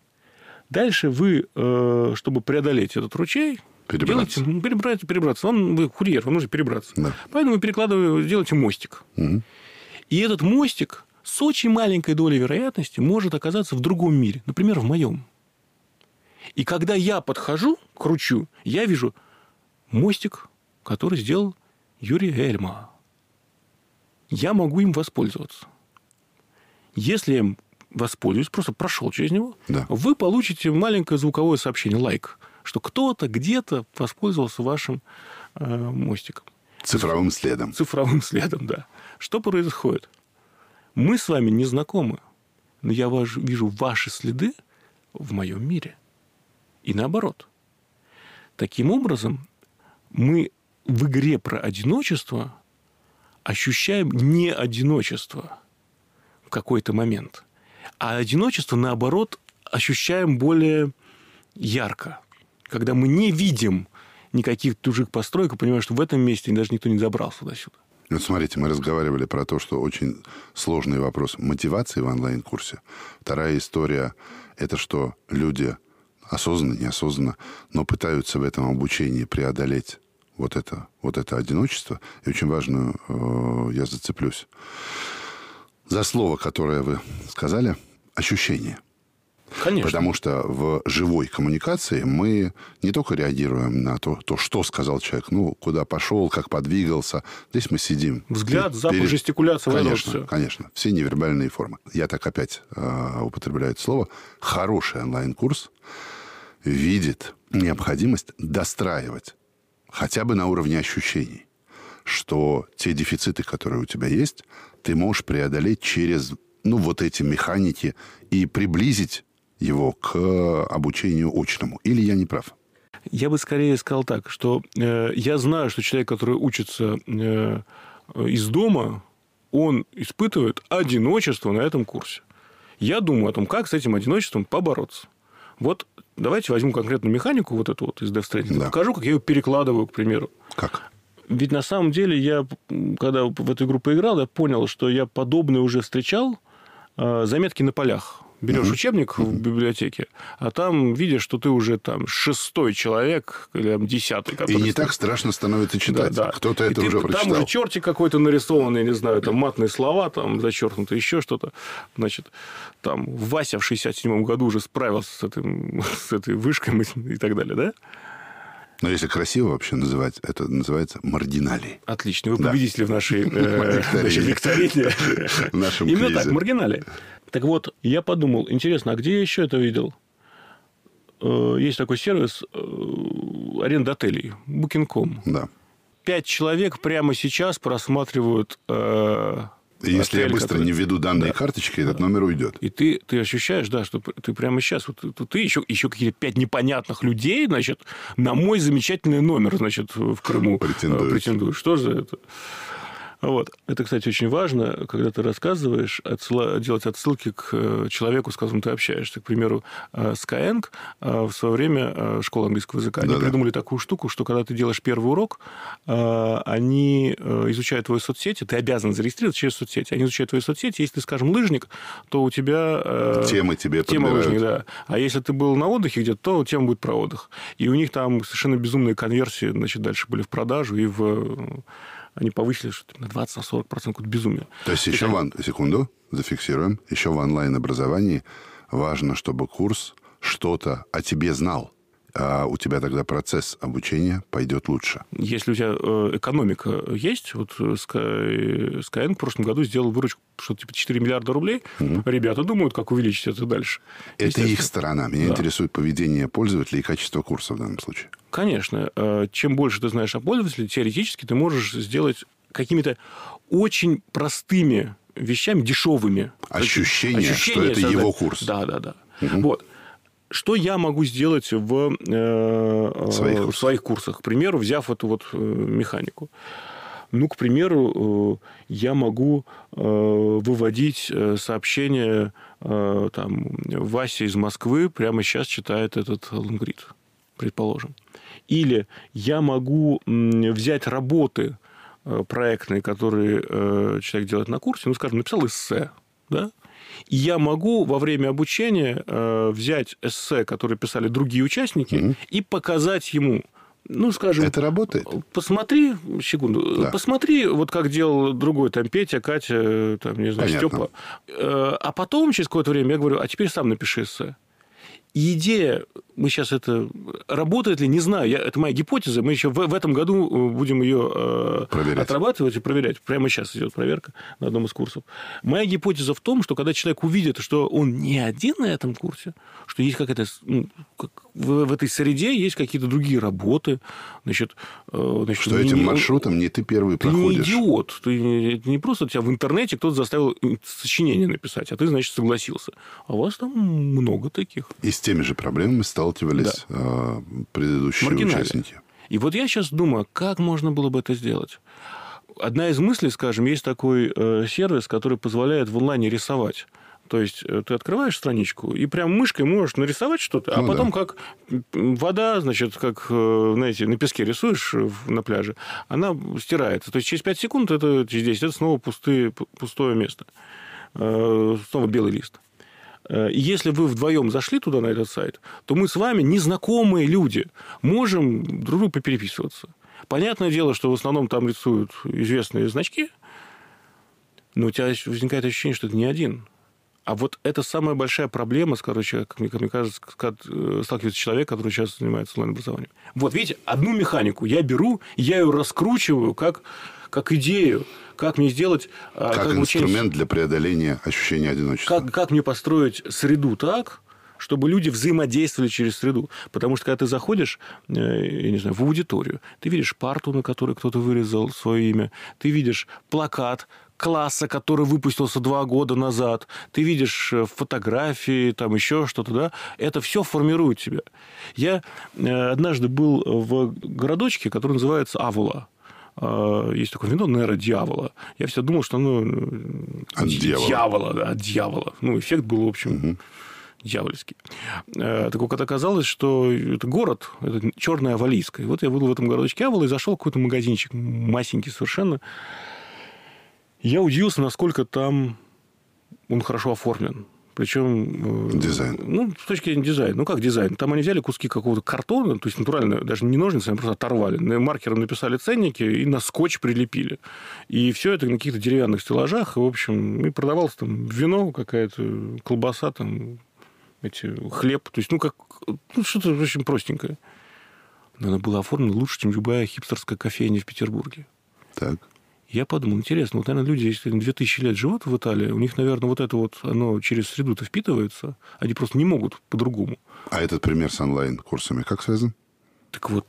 Дальше вы, э, чтобы преодолеть этот ручей, Перебраться. Делайте, перебраться, перебраться. Вам, вы курьер, вам нужно перебраться. Да. Поэтому вы перекладываете, делаете мостик. Угу. И этот мостик с очень маленькой долей вероятности может оказаться в другом мире. Например, в моем. И когда я подхожу к ручью, я вижу мостик, который сделал Юрий Эльма. Я могу им воспользоваться. Если я им воспользуюсь, просто прошел через него, да. вы получите маленькое звуковое сообщение, лайк. что кто-то где-то воспользовался вашим э, мостиком. Цифровым следом. Цифровым следом, да. Что происходит? Мы с вами не знакомы, но я вижу ваши следы в моем мире. И наоборот. Таким образом, мы в игре про одиночество ощущаем не одиночество в какой-то момент, а одиночество, наоборот, ощущаем более ярко, когда мы не видим никаких чужих построек и понимаем, что в этом месте даже никто не забрался туда-сюда. Вот смотрите, мы разговаривали про то, что очень сложный вопрос мотивации в онлайн-курсе. Вторая история – это что люди осознанно, неосознанно, но пытаются в этом обучении преодолеть вот это, вот это одиночество. И очень важную э, я зацеплюсь. За слово, которое вы сказали, ощущение. Конечно. Потому что в живой коммуникации мы не только реагируем на то, то, что сказал человек, ну, куда пошел, как подвигался. Здесь мы сидим. Взгляд, перед... запах, жестикуляция. Конечно, все. конечно. Все невербальные формы. Я так опять э, употребляю это слово. Хороший онлайн-курс видит необходимость достраивать хотя бы на уровне ощущений, что те дефициты, которые у тебя есть, ты можешь преодолеть через ну, вот эти механики и приблизить его к обучению очному. Или я не прав? Я бы скорее сказал так, что э, я знаю, что человек, который учится э, из дома, он испытывает одиночество на этом курсе. Я думаю о том, как с этим одиночеством побороться. Вот давайте возьму конкретную механику вот эту вот из Death Stranding, да. покажу, как я ее перекладываю, к примеру. Как? Ведь на самом деле я, когда в эту игру поиграл, я понял, что я подобное уже встречал, э, заметки на полях берешь uh-huh. учебник в библиотеке, а там видишь, что ты уже там шестой человек или там, десятый. И не так страшно становится читать. Да, да. Кто-то это ты, уже прочитал. Там уже чертик какой-то нарисован, я не знаю, там матные слова, там зачеркнуто еще что-то. Значит, там Вася в 67-м году уже справился с, этим, с этой вышкой и так далее, да? Но если красиво вообще называть, это называется маргиналии. Отлично. Вы победители в нашей э, викторине. Именно так, маргиналии. Так вот, я подумал, интересно, а где я еще это видел? Э, есть такой сервис э, аренда отелей, Booking.com. Да. Пять человек прямо сейчас просматривают э, если я быстро который... не введу данные да. карточки, этот номер уйдет. И ты, ты ощущаешь, да, что ты прямо сейчас, вот, ты, ты еще, еще какие-то пять непонятных людей, значит, на мой замечательный номер, значит, в Крыму претендуешь. претендуешь. Что же это? Вот. Это, кстати, очень важно, когда ты рассказываешь, отсыла... делать отсылки к э, человеку, с которым ты общаобщаешься. К примеру, э, Skyeng э, в свое время, школа английского языка, они Да-да. придумали такую штуку, что когда ты делаешь первый урок, они изучают твои соцсети, ты обязан зарегистрироваться через соцсети. Они изучают твои соцсети. Если ты, скажем, лыжник, то у тебя... Темы тебе Тема лыжник, да. А если ты был на отдыхе где-то, то тема будет про отдых. И у них там совершенно безумные конверсии, значит, дальше были в продажу и в они повысили что на 20-40%, какое-то безумие. То есть, еще в, секунду, зафиксируем, еще в онлайн-образовании важно, чтобы курс что-то о тебе знал а у тебя тогда процесс обучения пойдет лучше. Если у тебя э, экономика есть, вот Sky, Skyeng в прошлом году сделал выручку что-то типа 4 миллиарда рублей, угу. ребята думают, как увеличить это дальше. Это их сторона. Меня да. интересует поведение пользователя и качество курса в данном случае. Конечно. Э, чем больше ты знаешь о пользователе, теоретически ты можешь сделать какими-то очень простыми вещами, дешевыми. Ощущение, Ощущение что это создать. его курс. Да, да, да. Угу. Вот. Что я могу сделать в э, своих, в своих курсах? К примеру, взяв эту вот э, механику. Ну, к примеру, э, я могу выводить сообщение, там, Вася из Москвы прямо сейчас читает этот лонгрид, предположим. Или я могу взять работы проектные, которые человек делает на курсе, ну, скажем, написал эссе, да, и я могу во время обучения э, взять эссе, которые писали другие участники, угу. и показать ему ну, скажем... Это работает? Посмотри, секунду, да. посмотри, вот как делал другой, там, Петя, Катя, там, не знаю, Понятно. Степа. Э, а потом, через какое-то время, я говорю, а теперь сам напиши эссе. И идея, мы сейчас это работает ли, не знаю, я, это моя гипотеза, мы еще в, в этом году э, будем ее э, проверять. отрабатывать и проверять. Прямо сейчас идет проверка на одном из курсов. Моя гипотеза в том, что когда человек увидит, что он не один на этом курсе, что есть какая-то ну, как в, в этой среде есть какие-то другие работы, значит, э, значит что не, этим маршрутом не ты первый ты проходишь. Ты не идиот, ты не просто тебя в интернете кто-то заставил сочинение написать, а ты значит согласился. А у вас там много таких. И с теми же проблемами сталкивались да. А, предыдущие участники. И вот я сейчас думаю, как можно было бы это сделать? Одна из мыслей, скажем, есть такой э, сервис, который позволяет в онлайне рисовать. То есть э, ты открываешь страничку и прям мышкой можешь нарисовать что-то, а ну, потом да. как вода, значит, как, э, знаете, на песке рисуешь на пляже, она стирается. То есть через 5 секунд, это через 10, это снова пустые, пустое место. Снова белый лист. Э, если вы вдвоем зашли туда, на этот сайт, то мы с вами, незнакомые люди, можем друг другу попереписываться. Понятное дело, что в основном там рисуют известные значки, но у тебя возникает ощущение, что ты не один. А вот это самая большая проблема, короче, как мне, как мне кажется, э, сталкивается человек, который сейчас занимается онлайн-образованием. Вот, видите, одну механику я беру, я ее раскручиваю как, как идею как мне сделать... А, как, как инструмент учить, для преодоления ощущения одиночества. Как, как мне построить среду так, чтобы люди взаимодействовали через среду. Потому что, когда ты заходишь, э, я не знаю, в аудиторию, ты видишь парту, на которой кто-то вырезал свое имя, ты видишь плакат, класса, который выпустился два года назад, ты видишь э, фотографии, там еще что-то, да, это все формирует тебя. Я э, однажды был в городочке, который называется Авула. А, есть такое вино Нера Дьявола. Я всегда думал, что оно от дьявола. дьявола, да, от дьявола. Ну, эффект был, в общем, угу. дьявольский. Так вот, оказалось, что это город, это черная Авалийска. И вот я был в этом городочке Авала и зашел в какой-то магазинчик, масенький совершенно. Я удивился, насколько там он хорошо оформлен. Причем... Э, дизайн. Ну, с точки зрения дизайна. Ну, как дизайн? Там они взяли куски какого-то картона, то есть натурально, даже не ножницами, просто оторвали. Маркером написали ценники и на скотч прилепили. И все это на каких-то деревянных стеллажах. И, в общем, и продавалось там вино, какая-то колбаса, там, эти, хлеб. То есть, ну, как... Ну, что-то очень простенькое. Но она была оформлена лучше, чем любая хипстерская кофейня в Петербурге. Так. Я подумал, интересно, вот, наверное, люди, если 2000 лет живут в Италии, у них, наверное, вот это вот, оно через среду-то впитывается, они просто не могут по-другому. А этот пример с онлайн-курсами как связан? Так вот,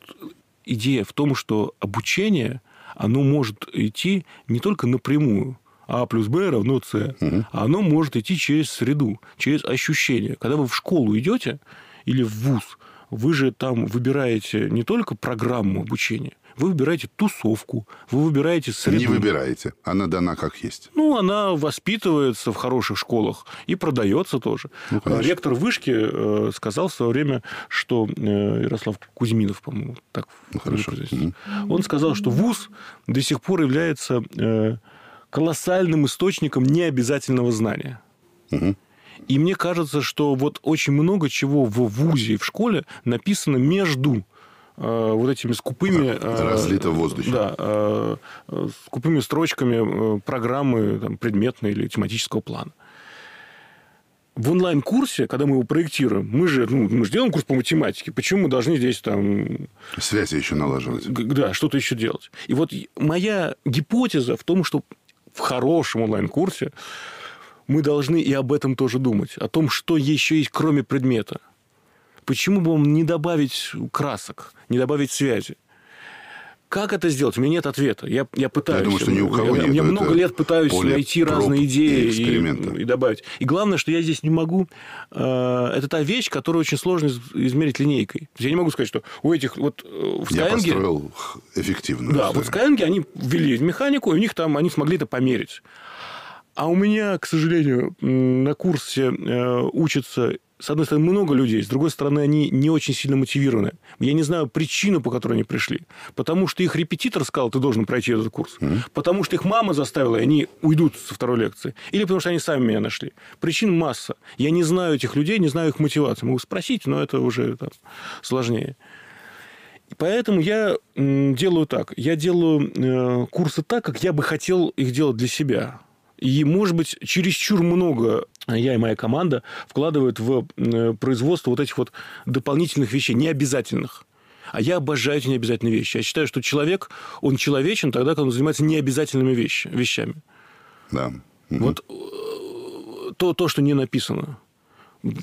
идея в том, что обучение, оно может идти не только напрямую, а плюс Б равно С, угу. а оно может идти через среду, через ощущение. Когда вы в школу идете или в ВУЗ, вы же там выбираете не только программу обучения, вы выбираете тусовку, вы выбираете среду. Не выбираете. Она дана как есть. Ну, она воспитывается в хороших школах и продается тоже. Ну, Ректор вышки э, сказал в свое время, что э, Ярослав Кузьминов, по-моему, так ну, хорошо. Он сказал, что ВУЗ до сих пор является э, колоссальным источником необязательного знания. Угу. И мне кажется, что вот очень много чего в ВУЗе и в школе написано между вот этими скупыми... Э, Разлито в воздухе. Да, э, скупыми строчками программы там, предметной или тематического плана. В онлайн-курсе, когда мы его проектируем, мы же, ну, мы же делаем курс по математике, почему мы должны здесь там... Связи еще налаживать. Да, что-то еще делать. И вот моя гипотеза в том, что в хорошем онлайн-курсе мы должны и об этом тоже думать, о том, что еще есть кроме предмета. Почему бы вам не добавить красок, не добавить связи? Как это сделать? У меня нет ответа. Я, я пытаюсь. Я думаю, что ни у кого я, нет. Я много лет пытаюсь найти разные идеи и, и, и добавить. И главное, что я здесь не могу... Э, это та вещь, которую очень сложно измерить линейкой. Я не могу сказать, что у этих... Вот э, в Skyeng... Я построил эффективную Да, историю. вот в Skyeng они ввели механику, и у них там они смогли это померить. А у меня, к сожалению, на курсе э, учатся с одной стороны, много людей, с другой стороны, они не очень сильно мотивированы. Я не знаю причину, по которой они пришли. Потому что их репетитор сказал, ты должен пройти этот курс. Mm-hmm. Потому что их мама заставила, и они уйдут со второй лекции. Или потому что они сами меня нашли. Причин масса. Я не знаю этих людей, не знаю их мотивации. Могу спросить, но это уже там, сложнее. Поэтому я делаю так. Я делаю э, курсы так, как я бы хотел их делать для себя. И, может быть, чересчур много я и моя команда вкладывают в э, производство вот этих вот дополнительных вещей, необязательных. А я обожаю эти необязательные вещи. Я считаю, что человек, он человечен тогда, когда он занимается необязательными вещи, вещами. Да. Вот э, то, то, что не написано.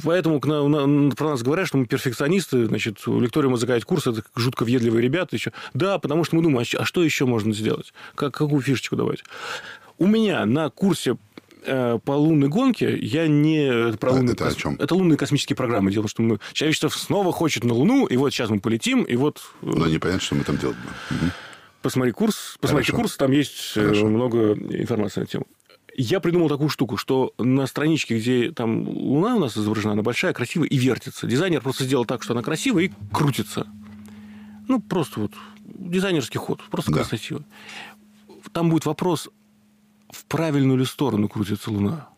Поэтому к нам, про нас говорят, что мы перфекционисты, значит, у лекториума заказать курс, это жутко въедливые ребята еще. Да, потому что мы думаем, а что еще можно сделать? Как, какую фишечку давать? У меня на курсе э, по лунной гонке я не про А лунные это о чем? это лунные космические программы. Дело, в том, что мы человечество снова хочет на Луну, и вот сейчас мы полетим, и вот э, Но непонятно, что мы там делать будем. Мгм. посмотри курс, посмотрите Хорошо. курс, там есть э, Хорошо. много информации на тему. Я придумал такую штуку, что на страничке, где там Луна у нас изображена, она большая, красивая и вертится. Дизайнер просто сделал так, что она красивая и крутится. Ну, просто вот дизайнерский ход, просто Да. красиво. Там будет вопрос, в правильную ли сторону крутится Луна.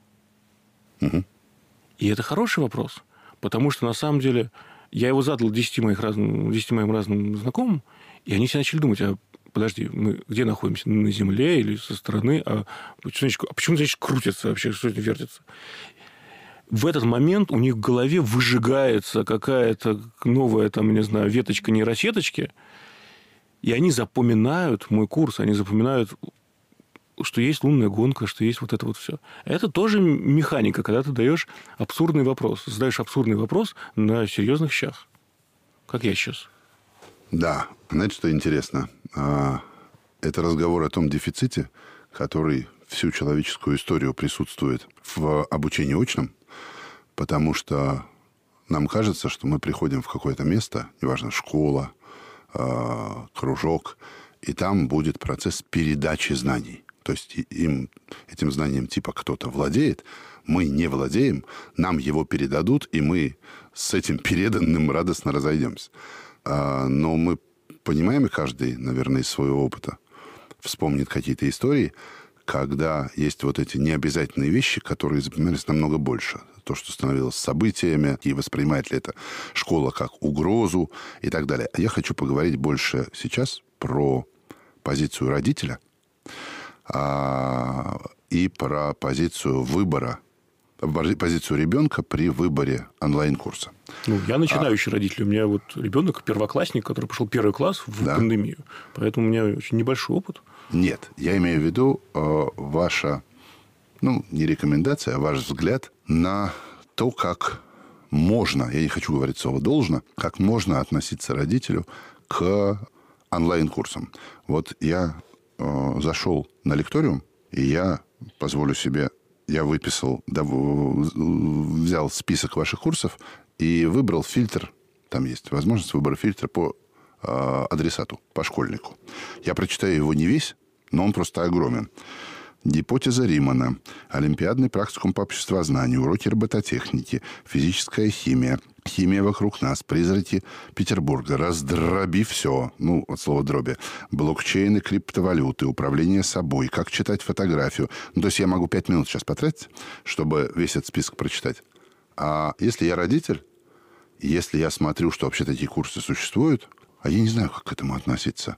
Мгм. И это хороший вопрос, потому что на самом деле я его задал 10, моих разным, 10 моим разным знакомым, и они все начали думать, а подожди, мы где находимся? На Земле или со стороны? А почему, значит, а почему значит, крутится вообще? Что это вертится? В этот момент у них в голове выжигается какая-то новая, там, не знаю, веточка нейросеточки, и они запоминают мой курс, они запоминают что есть лунная гонка, что есть вот это вот все. Это тоже механика, когда ты даешь абсурдный вопрос. Задаешь абсурдный вопрос на серьезных щах. Как я сейчас. Да. Знаете, что интересно? А, Это разговор о том дефиците, который всю человеческую историю присутствует в обучении очном, потому что нам кажется, что мы приходим в какое-то место, неважно, школа, а, кружок, и там будет процесс передачи знаний. То есть им, этим знанием типа кто-то владеет, мы не владеем, нам его передадут, и мы с этим переданным радостно разойдемся. А, Но мы понимаем, и каждый, наверное, из своего опыта вспомнит какие-то истории, когда есть вот эти необязательные вещи, которые запоминались намного больше. То, что становилось событиями, и воспринимает ли это школа как угрозу и так далее. Я хочу поговорить больше сейчас про позицию родителя а, и про позицию выбора, пози- позицию ребенка при выборе онлайн-курса. Ну, я начинающий родитель. У меня вот ребенок первоклассник, который пошел первый класс в Да. пандемию. Поэтому у меня очень небольшой опыт. Нет, я имею в виду э, ваша, ну, не рекомендация, а ваш взгляд на то, как можно, я не хочу говорить слово должно, как можно относиться родителю к онлайн-курсам. Вот я э, зашел на лекториум, и я позволю себе, я выписал, да, взял список ваших курсов и выбрал фильтр, там есть возможность выбора фильтра по э, адресату, по школьнику. Я прочитаю его не весь, но он просто огромен. Гипотеза Римана, Олимпиадный практикум по обществознанию, уроки робототехники, физическая химия, химия вокруг нас, призраки Петербурга, раздроби все, ну, от слова дроби, блокчейны, криптовалюты, управление собой, как читать фотографию. Ну, то есть я могу пять минут сейчас потратить, чтобы весь этот список прочитать. А если я родитель, если я смотрю, что вообще такие курсы существуют, а я не знаю, как к этому относиться.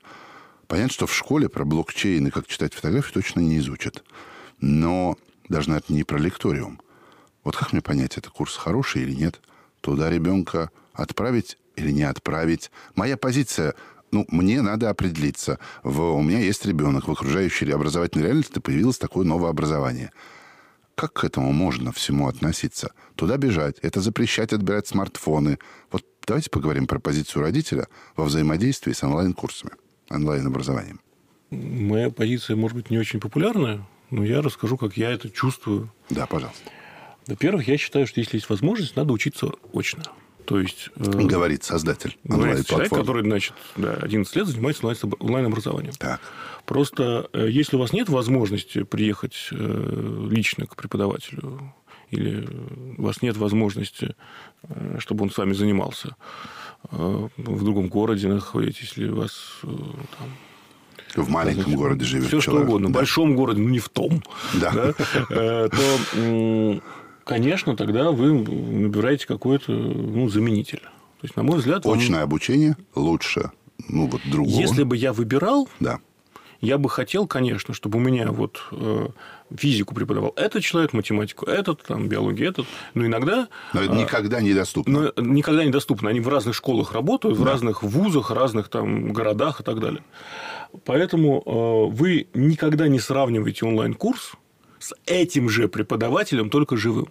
Понятно, что в школе про блокчейн и как читать фотографии точно не изучат. Но даже, наверное, не про лекториум. Вот как мне понять, это курс хороший или нет? Туда ребенка отправить или не отправить? Моя позиция, ну, мне надо определиться. В, у меня есть ребенок, в окружающей образовательной реальности появилось такое новое образование. Как к этому можно всему относиться? Туда бежать, это запрещать отбирать смартфоны. Вот давайте поговорим про позицию родителя во взаимодействии с онлайн-курсами, онлайн-образованием. Моя позиция, может быть, не очень популярная, но я расскажу, как я это чувствую. Да, пожалуйста. Во-первых, я считаю, что если есть возможность, надо учиться очно. То есть... э, Говорит создатель говорит человек, который, значит, да, 11 лет занимается онлайн- онлайн-образованием. Так, Просто э, если у вас нет возможности приехать э, лично к преподавателю, или у вас нет возможности, чтобы он с вами занимался, в другом городе находитесь, или у вас э, там, в маленьком городе живет все что человек. угодно, в Да. большом городе, ну не в том, Да. да, э, то, конечно, тогда вы набираете какой-то ну, заменитель. То есть, на мой взгляд, Очное обучение лучше, ну, вот другого. если бы я выбирал, Да. я бы хотел, конечно, чтобы у меня вот э, физику преподавал этот человек, математику этот, там, биологию этот. Но иногда... Но это никогда недоступно. Но никогда недоступно. Они в разных школах работают, да. в разных вузах, разных там городах и так далее. Поэтому э, вы никогда не сравниваете онлайн-курс с этим же преподавателем, только живым.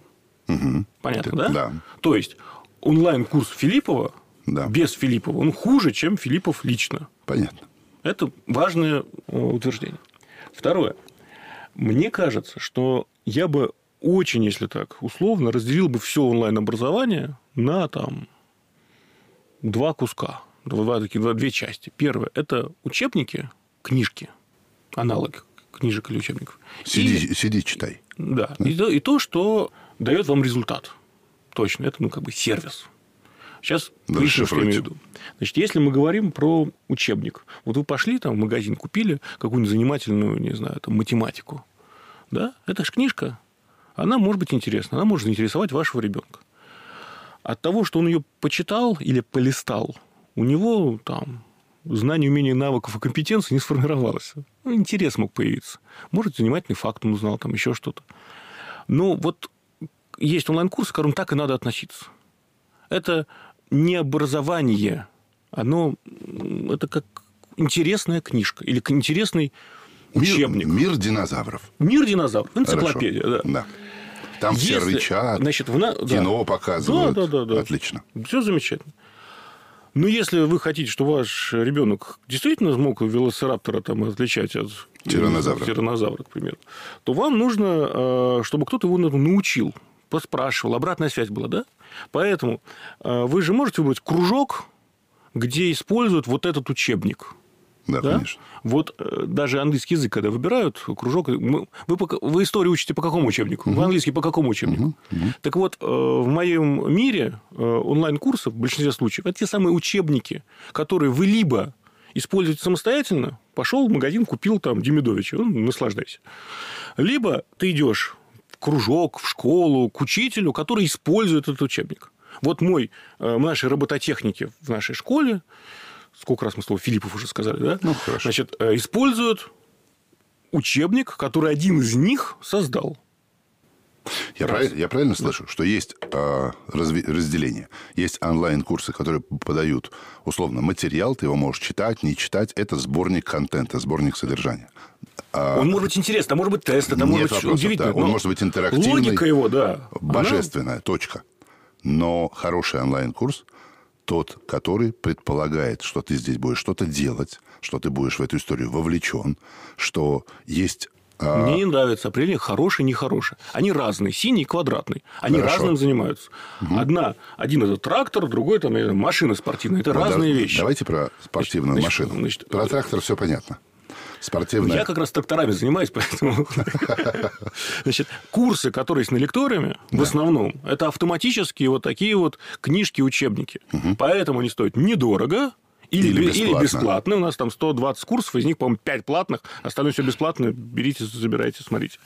Угу. Понятно, да? Да. То есть онлайн-курс Филиппова Да. без Филиппова, он хуже, чем Филиппов лично. Понятно. Это важное э, утверждение. Второе. Мне кажется, что я бы очень, если так условно, разделил бы все онлайн-образование на там два куска, два, такие, два, две части. Первое – это учебники, книжки, аналог книжек или учебников. Сиди, И- сиди читай. да. И, то, и то, что дает вам результат. Точно. Это, ну, как бы сервис. Сейчас имею в виду. Значит, если мы говорим про учебник, вот вы пошли там в магазин, купили какую-нибудь занимательную, не знаю, там, математику, да, это же книжка, она может быть интересна, она может заинтересовать вашего ребенка. От того, что он ее почитал или полистал, у него там знание, умение, навыков и компетенций не сформировалось. Ну, интерес мог появиться. Может, занимательный факт он узнал, там еще что-то. Но вот есть онлайн-курсы, к которым так и надо относиться. Это не образование, оно это как интересная книжка или интересный Мир, учебник. мир динозавров. Мир динозавров, Хорошо. энциклопедия, да. Да. Там все Если, рычат, значит, в на- да. кино показывают. Да, да, да, да. Отлично. Все замечательно. Но если вы хотите, чтобы ваш ребенок действительно смог велоцираптора там отличать от Тираннозавра. тираннозавра, к примеру, то вам нужно, э, чтобы кто-то его научил, поспрашивал, обратная связь была, да? Поэтому э, вы же можете выбрать кружок, где используют вот этот учебник. Да, Да? конечно. Вот э, даже английский язык, когда выбирают кружок, вы, вы историю учите по какому учебнику? Вы английский по какому учебнику? Так вот, э, в моем мире онлайн-курсов в большинстве случаев это те самые учебники, которые вы либо используете самостоятельно, пошел в магазин, купил там Демидовича, ну, наслаждайся. Либо ты идешь в кружок, в школу, к учителю, который использует этот учебник. Вот мой, э, наши робототехники в нашей школе, сколько раз мы слово Филиппов уже сказали, да? Ну, хорошо. Значит, э, используют учебник, который один из них создал. Я, правиль- я правильно слышу, что есть а, разви- разделение. Есть онлайн-курсы, которые подают, условно, материал, ты его можешь читать, не читать. Это сборник контента, сборник содержания. А, Он может быть интересный, а может быть тест, это может быть удивительно. да. Он может быть интерактивный. Логика его, да. Божественная, точка. Но хороший онлайн-курс тот, который предполагает, что ты здесь будешь что-то делать, что ты будешь в эту историю вовлечен, что есть... а, Она- Мне не нравится определение хороший, нехороший. Они разные, синий и квадратный. Они Хорошо. разным занимаются. Одна, один это трактор, другой там машина спортивная. Это ну, разные да- вещи. Давайте про спортивную Значит, машину. значит, про трактор все понятно. Спортивная... Я как раз тракторами занимаюсь, поэтому... Значит, курсы, которые есть на лекториуме, в основном, это автоматические вот такие вот книжки, учебники. Поэтому они стоят недорого, или, Или или бесплатно. бесплатно. У нас там 120 курсов, из них, по-моему, 5 платных, остальное все бесплатно. Берите, забирайте, смотрите.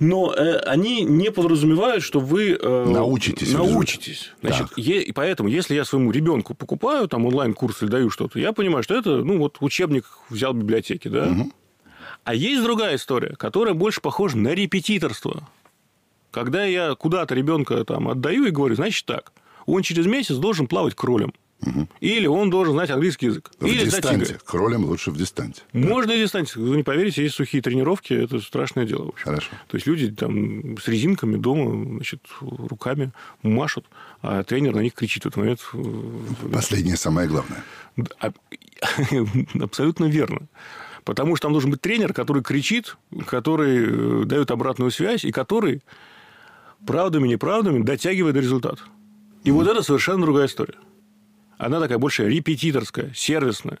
Но э, они не подразумевают, что вы э, Научитесь научитесь. Значит, е- и поэтому, если я своему ребенку покупаю там онлайн-курс или даю что-то, я понимаю, что это, ну, вот учебник взял в библиотеке, да? А есть другая история, которая больше похожа на репетиторство. Когда я куда-то ребенка там отдаю и говорю, значит так, он через месяц должен плавать кролем. Или он должен знать английский язык. В или знать дистанте. игры. Кролем лучше в дистанте. Можно и дистанции. Вы не поверите, есть сухие тренировки, это страшное дело. В общем. Хорошо. То есть люди там с резинками дома, значит, руками машут, а тренер на них кричит в этот момент. Последнее самое главное. а- Абсолютно верно. Потому что там должен быть тренер, который кричит, который э, дает обратную связь и который правдами, неправдами дотягивает до результата. И вот это совершенно другая история. Она такая больше репетиторская, сервисная.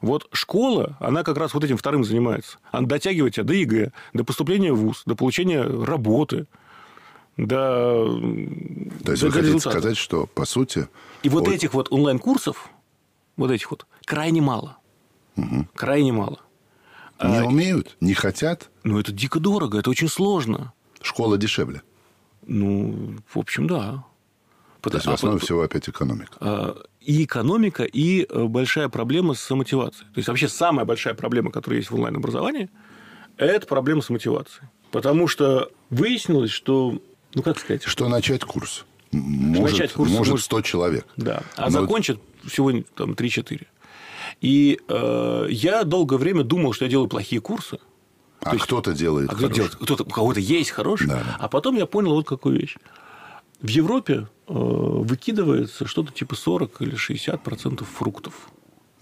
Вот школа, она как раз вот этим вторым занимается. Она дотягивает тебя до ЕГЭ, до поступления в ВУЗ, до получения работы, до, То есть до- вы хотите результата. сказать, что, по сути... И вот ой, этих вот онлайн-курсов, вот этих вот, крайне мало. Крайне мало. Не А, умеют, не хотят, Ну, это дико дорого, это очень сложно. школа дешевле. Ну, в общем, да. То есть в основе всего опять экономика. А, и экономика, и э, большая проблема с мотивацией. То есть вообще самая большая проблема, которая есть в онлайн-образовании, это проблема с мотивацией. Потому что выяснилось, что, ну как сказать... Что начать курс? Может, начать курс может 100 человек. Да, а Но... закончат всего там 3-4. И э, я долгое время думал, что я делаю плохие курсы. А кто-то делает а кто делает, кто-то, у кого-то есть хороший. Да. А потом я понял вот какую вещь. В Европе выкидывается что-то типа 40 или 60 процентов фруктов.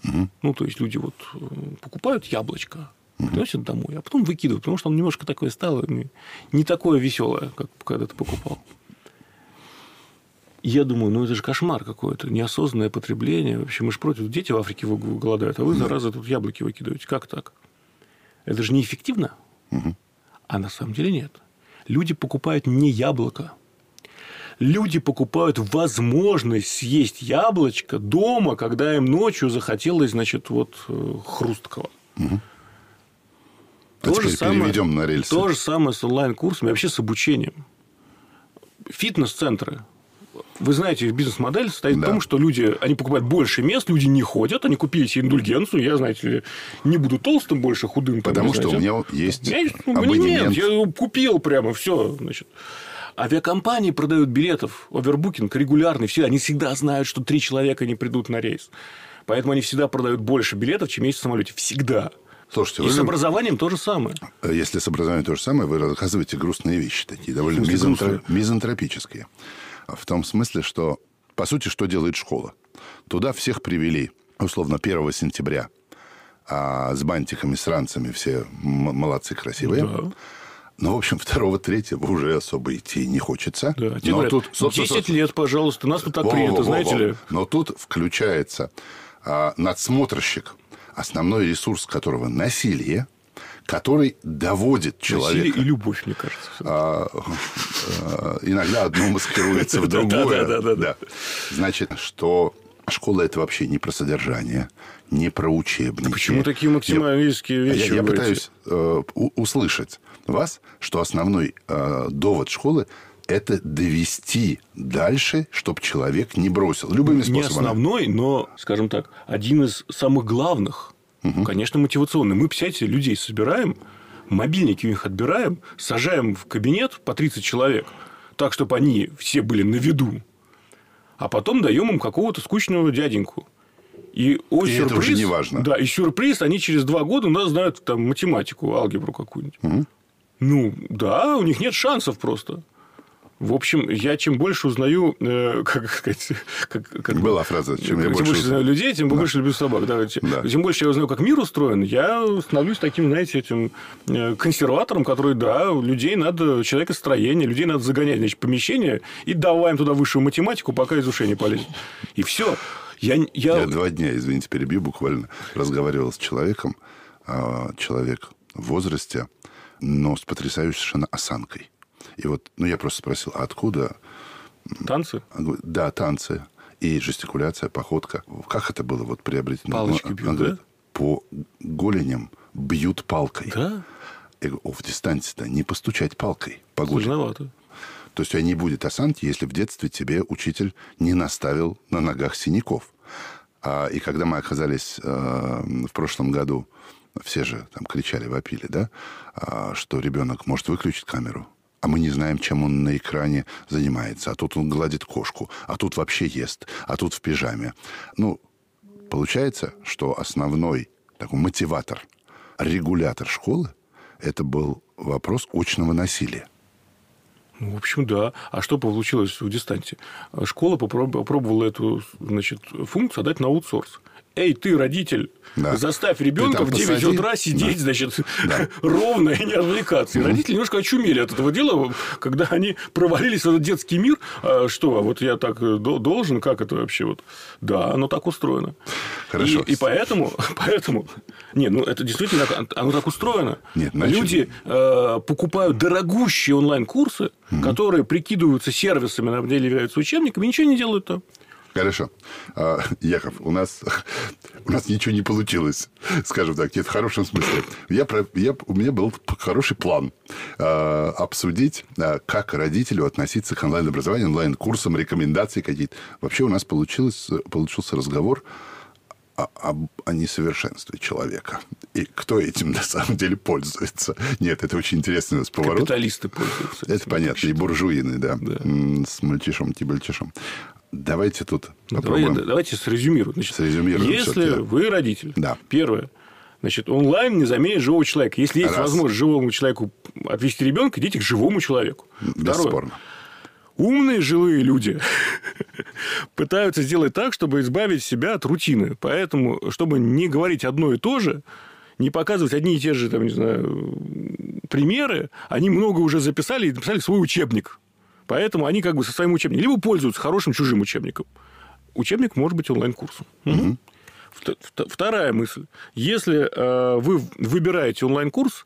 Угу. Ну, то есть люди вот э, покупают яблочко, приносят домой, а потом выкидывают, потому что он немножко такое стало не такое веселое, как когда ты покупал. Я думаю, ну это же кошмар какой-то, неосознанное потребление. Вообще, мы же против, дети в Африке голодают, а вы, зараза, тут яблоки выкидываете. Как так? Это же неэффективно. Угу. А на самом деле нет. Люди покупают не яблоко. Люди покупают возможность съесть яблочко дома, когда им ночью захотелось, значит, вот э, хрусткого. Угу. То, а же самое, переведем на рельсы. То же самое с онлайн-курсами, вообще с обучением. Фитнес-центры вы знаете, бизнес-модель состоит да. в том, что люди, они покупают больше мест, люди не ходят, они купили себе индульгенцию, я, знаете ли, не буду толстым больше, худым. Потому там, что знаете. у меня есть у меня есть абонемент. Я купил прямо все, значит. Авиакомпании продают билетов, овербукинг регулярный, все, они всегда знают, что три человека не придут на рейс. Поэтому они всегда продают больше билетов, чем есть в самолете. Всегда. Слушайте, и вы... с образованием то же самое. Если с образованием то же самое, вы рассказываете грустные вещи такие, довольно мизантро... мизантропические. В том смысле, что, по сути, что делает школа? Туда всех привели, условно, 1 сентября а с бантиками, с ранцами, все молодцы, красивые. Да. Ну, в общем, второго, третьего уже особо идти не хочется. Да, Но говорят, тут, 10 собственно, лет, пожалуйста, нас тут так принято, во, во, знаете ли. Но тут включается а, надсмотрщик, основной ресурс которого насилие, который доводит человека... Насилие и любовь, мне кажется. А, а, иногда одно маскируется в другое. Да, да, да. Значит, что школа это вообще не про содержание, не про учебники. Почему такие максималистские вещи? Я, пытаюсь э, услышать вас, что основной э, довод школы это довести дальше, чтобы человек не бросил. Любыми способами. Не основной, но, скажем так, один из самых главных Угу. Конечно, мотивационный. Мы, представляете, людей собираем, мобильники у них отбираем, сажаем в кабинет по 30 человек, так, чтобы они все были на виду, а потом даем им какого-то скучного дяденьку. И, о, и сюрприз, это уже не важно. Да, и сюрприз, они через два года у нас знают там математику, алгебру какую-нибудь. Угу. Ну, да, у них нет шансов просто. В общем, я чем больше узнаю, э, как сказать... Как, как, Была фраза, чем я больше, больше знаю людей, тем да. больше люблю собак. Да, да. Чем больше я узнаю, как мир устроен, я становлюсь таким, знаете, этим э, консерватором, который, да, людей надо, человекостроение, людей надо загонять, значит, помещение и давай им туда высшую математику, пока из ушей не полезет. И все. Я, я... я два дня, извините, перебью, буквально разговаривал с человеком, а, человек в возрасте, но с потрясающей совершенно осанкой. И вот, ну, я просто спросил, а откуда... Танцы? Да, танцы. И жестикуляция, походка. Как это было вот приобретено? Палочки бьют, Он говорит, да? По голеням бьют палкой. Да? Я говорю, о, в дистанции-то не постучать палкой по голеням. Сложновато. То есть у тебя не будет осанки, если в детстве тебе учитель не наставил на ногах синяков. А, и когда мы оказались э, в прошлом году, все же там кричали, вопили, да, а, что ребенок может выключить камеру, а мы не знаем, чем он на экране занимается. А тут он гладит кошку, а тут вообще ест, а тут в пижаме. Ну, получается, что основной такой мотиватор, регулятор школы, это был вопрос очного насилия. Ну, в общем, да. А что получилось в дистанции? Школа попробовала эту значит, функцию отдать на аутсорс эй, ты, родитель, да. заставь ребенка в 9 посади. утра сидеть, да. значит, да. ровно и не отвлекаться. И родители немножко очумели от этого дела, когда они провалились в этот детский мир. А что, а вот я так э, должен, как это вообще? Вот? Да, оно так устроено. Хорошо. И, и поэтому, поэтому, не, ну это действительно, оно так устроено. Нет, значит... Люди э, покупают дорогущие онлайн-курсы, угу. которые прикидываются сервисами, на деле являются учебниками, и ничего не делают там. Хорошо. А, Яков, у нас, у нас ничего не получилось, скажем так, нет, в хорошем смысле. Я, я, у меня был хороший план а, обсудить, а, как родителю относиться к онлайн-образованию, онлайн-курсам, рекомендации какие-то. Вообще у нас получилось, получился разговор о, о, о несовершенстве человека. И кто этим на самом деле пользуется. Нет, это очень интересный у нас поворот. Капиталисты пользуются. Это понятно. И буржуины, да. да. С мальчишом, тибальчишем. Давайте тут попробуем. Давай, давайте срезюмируем. Значит, срезюмируем если вы родитель, да. первое, Значит, онлайн не заменит живого человека. Если есть Раз. возможность живому человеку отвести ребенка, идите к живому человеку. Бесспорно. Второе. Умные жилые люди пытаются сделать так, чтобы избавить себя от рутины. Поэтому, чтобы не говорить одно и то же, не показывать одни и те же, там, не знаю, примеры, они много уже записали и написали свой учебник. Поэтому они как бы со своим учебником либо пользуются хорошим чужим учебником. Учебник может быть онлайн-курсом. Угу. Вторая мысль. Если э, вы выбираете онлайн-курс,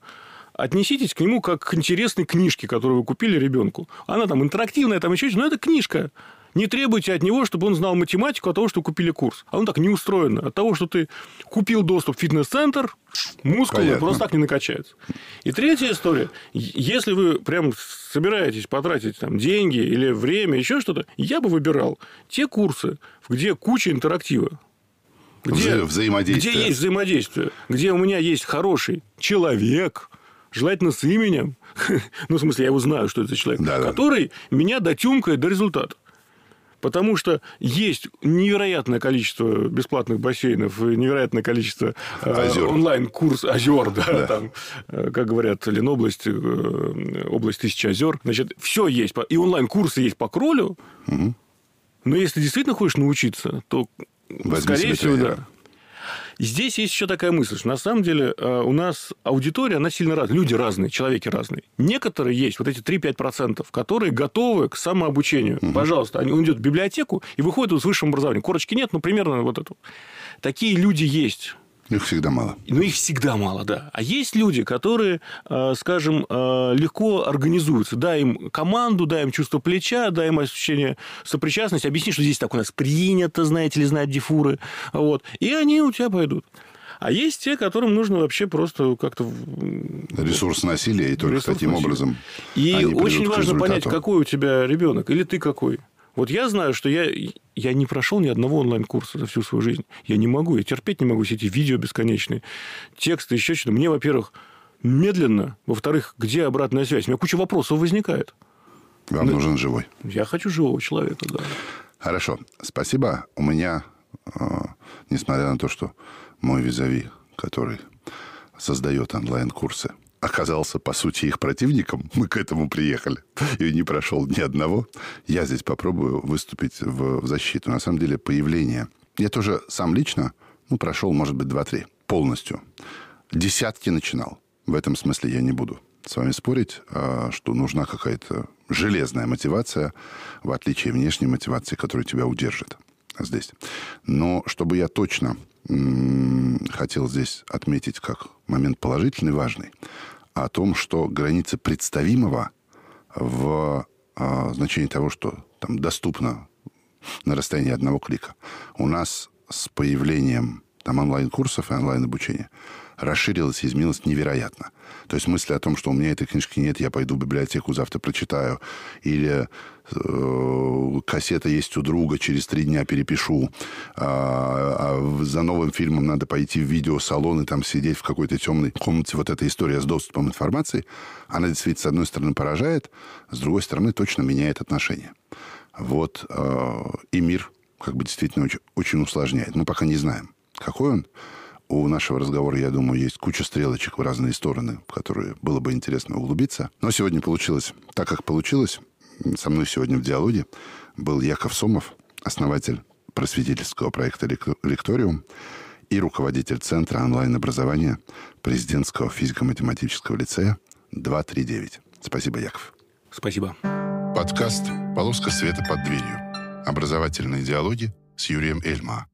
отнеситесь к нему как к интересной книжке, которую вы купили ребенку. Она там интерактивная, там еще что но это книжка. Не требуйте от него, чтобы он знал математику от того, что купили курс. А он так не устроено. От того, что ты купил доступ в фитнес-центр, мускулы Понятно. просто так не накачаются. И третья история. Если вы прям собираетесь потратить там, деньги или время, еще что-то, я бы выбирал те курсы, где куча интерактива. Где, взаимодействие. где есть взаимодействие, где у меня есть хороший человек, желательно с именем, ну, в смысле, я его знаю, что это за человек, да, который да. меня дотюмкает до результата. Потому что есть невероятное количество бесплатных бассейнов, невероятное количество э, онлайн-курс озер, да, да. Там, э, как говорят, Ленобласть, э, область тысячи озер. Значит, все есть. И онлайн-курсы есть по кролю. Угу. Но если действительно хочешь научиться, то, Возьми скорее всего, да. Здесь есть еще такая мысль, что на самом деле э, у нас аудитория, она сильно разная, люди разные, человеки разные. Некоторые есть, вот эти 3-5%, которые готовы к самообучению. Угу. Пожалуйста, он идет в библиотеку и выходит с высшим образованием. Корочки нет, но примерно вот это. Такие люди есть. Их всегда мало. Ну, их всегда мало, да. А есть люди, которые, э, скажем, э, легко организуются. Дай им команду, дай им чувство плеча, дай им ощущение сопричастности, объясни, что здесь так у нас принято, знаете ли, знать дефуры. Вот. И они у тебя пойдут. А есть те, которым нужно вообще просто как-то... Ресурс насилия, и только Ресурс таким насилия. образом И очень важно понять, какой у тебя ребенок, или ты какой. Вот я знаю, что я, я не прошел ни одного онлайн-курса за всю свою жизнь. Я не могу, я терпеть не могу все эти видео бесконечные, тексты, еще что-то. Мне, во-первых, медленно. Во-вторых, где обратная связь? У меня куча вопросов возникает. Вам Но... нужен живой. Я хочу живого человека, да. Хорошо. Спасибо. У меня, э, несмотря на то, что мой визави, который создает онлайн-курсы, оказался, по сути, их противником, мы к этому приехали, и не прошел ни одного, я здесь попробую выступить в, защиту. На самом деле, появление... Я тоже сам лично, ну, прошел, может быть, два-три полностью. Десятки начинал. В этом смысле я не буду с вами спорить, а, что нужна какая-то железная мотивация, в отличие внешней мотивации, которая тебя удержит здесь. Но чтобы я точно хотел здесь отметить как момент положительный, важный, о том, что границы представимого в э, значении того, что там доступно на расстоянии одного клика, у нас с появлением там онлайн-курсов и онлайн-обучения расширилась и изменилась невероятно. То есть мысли о том, что у меня этой книжки нет, я пойду в библиотеку, завтра прочитаю, или э, кассета есть у друга, через три дня перепишу, а, а за новым фильмом надо пойти в видеосалон и там сидеть в какой-то темной комнате. Вот эта история с доступом информации, она действительно, с одной стороны, поражает, с другой стороны, точно меняет отношения. Вот, э, и мир как бы действительно очень, очень усложняет. Мы пока не знаем, какой он, у нашего разговора, я думаю, есть куча стрелочек в разные стороны, в которые было бы интересно углубиться. Но сегодня получилось так, как получилось. Со мной сегодня в диалоге был Яков Сомов, основатель просветительского проекта «Лекториум» и руководитель Центра онлайн-образования президентского физико-математического лицея 239. Спасибо, Яков. Спасибо. Подкаст «Полоска света под дверью». Образовательные диалоги с Юрием Эльма.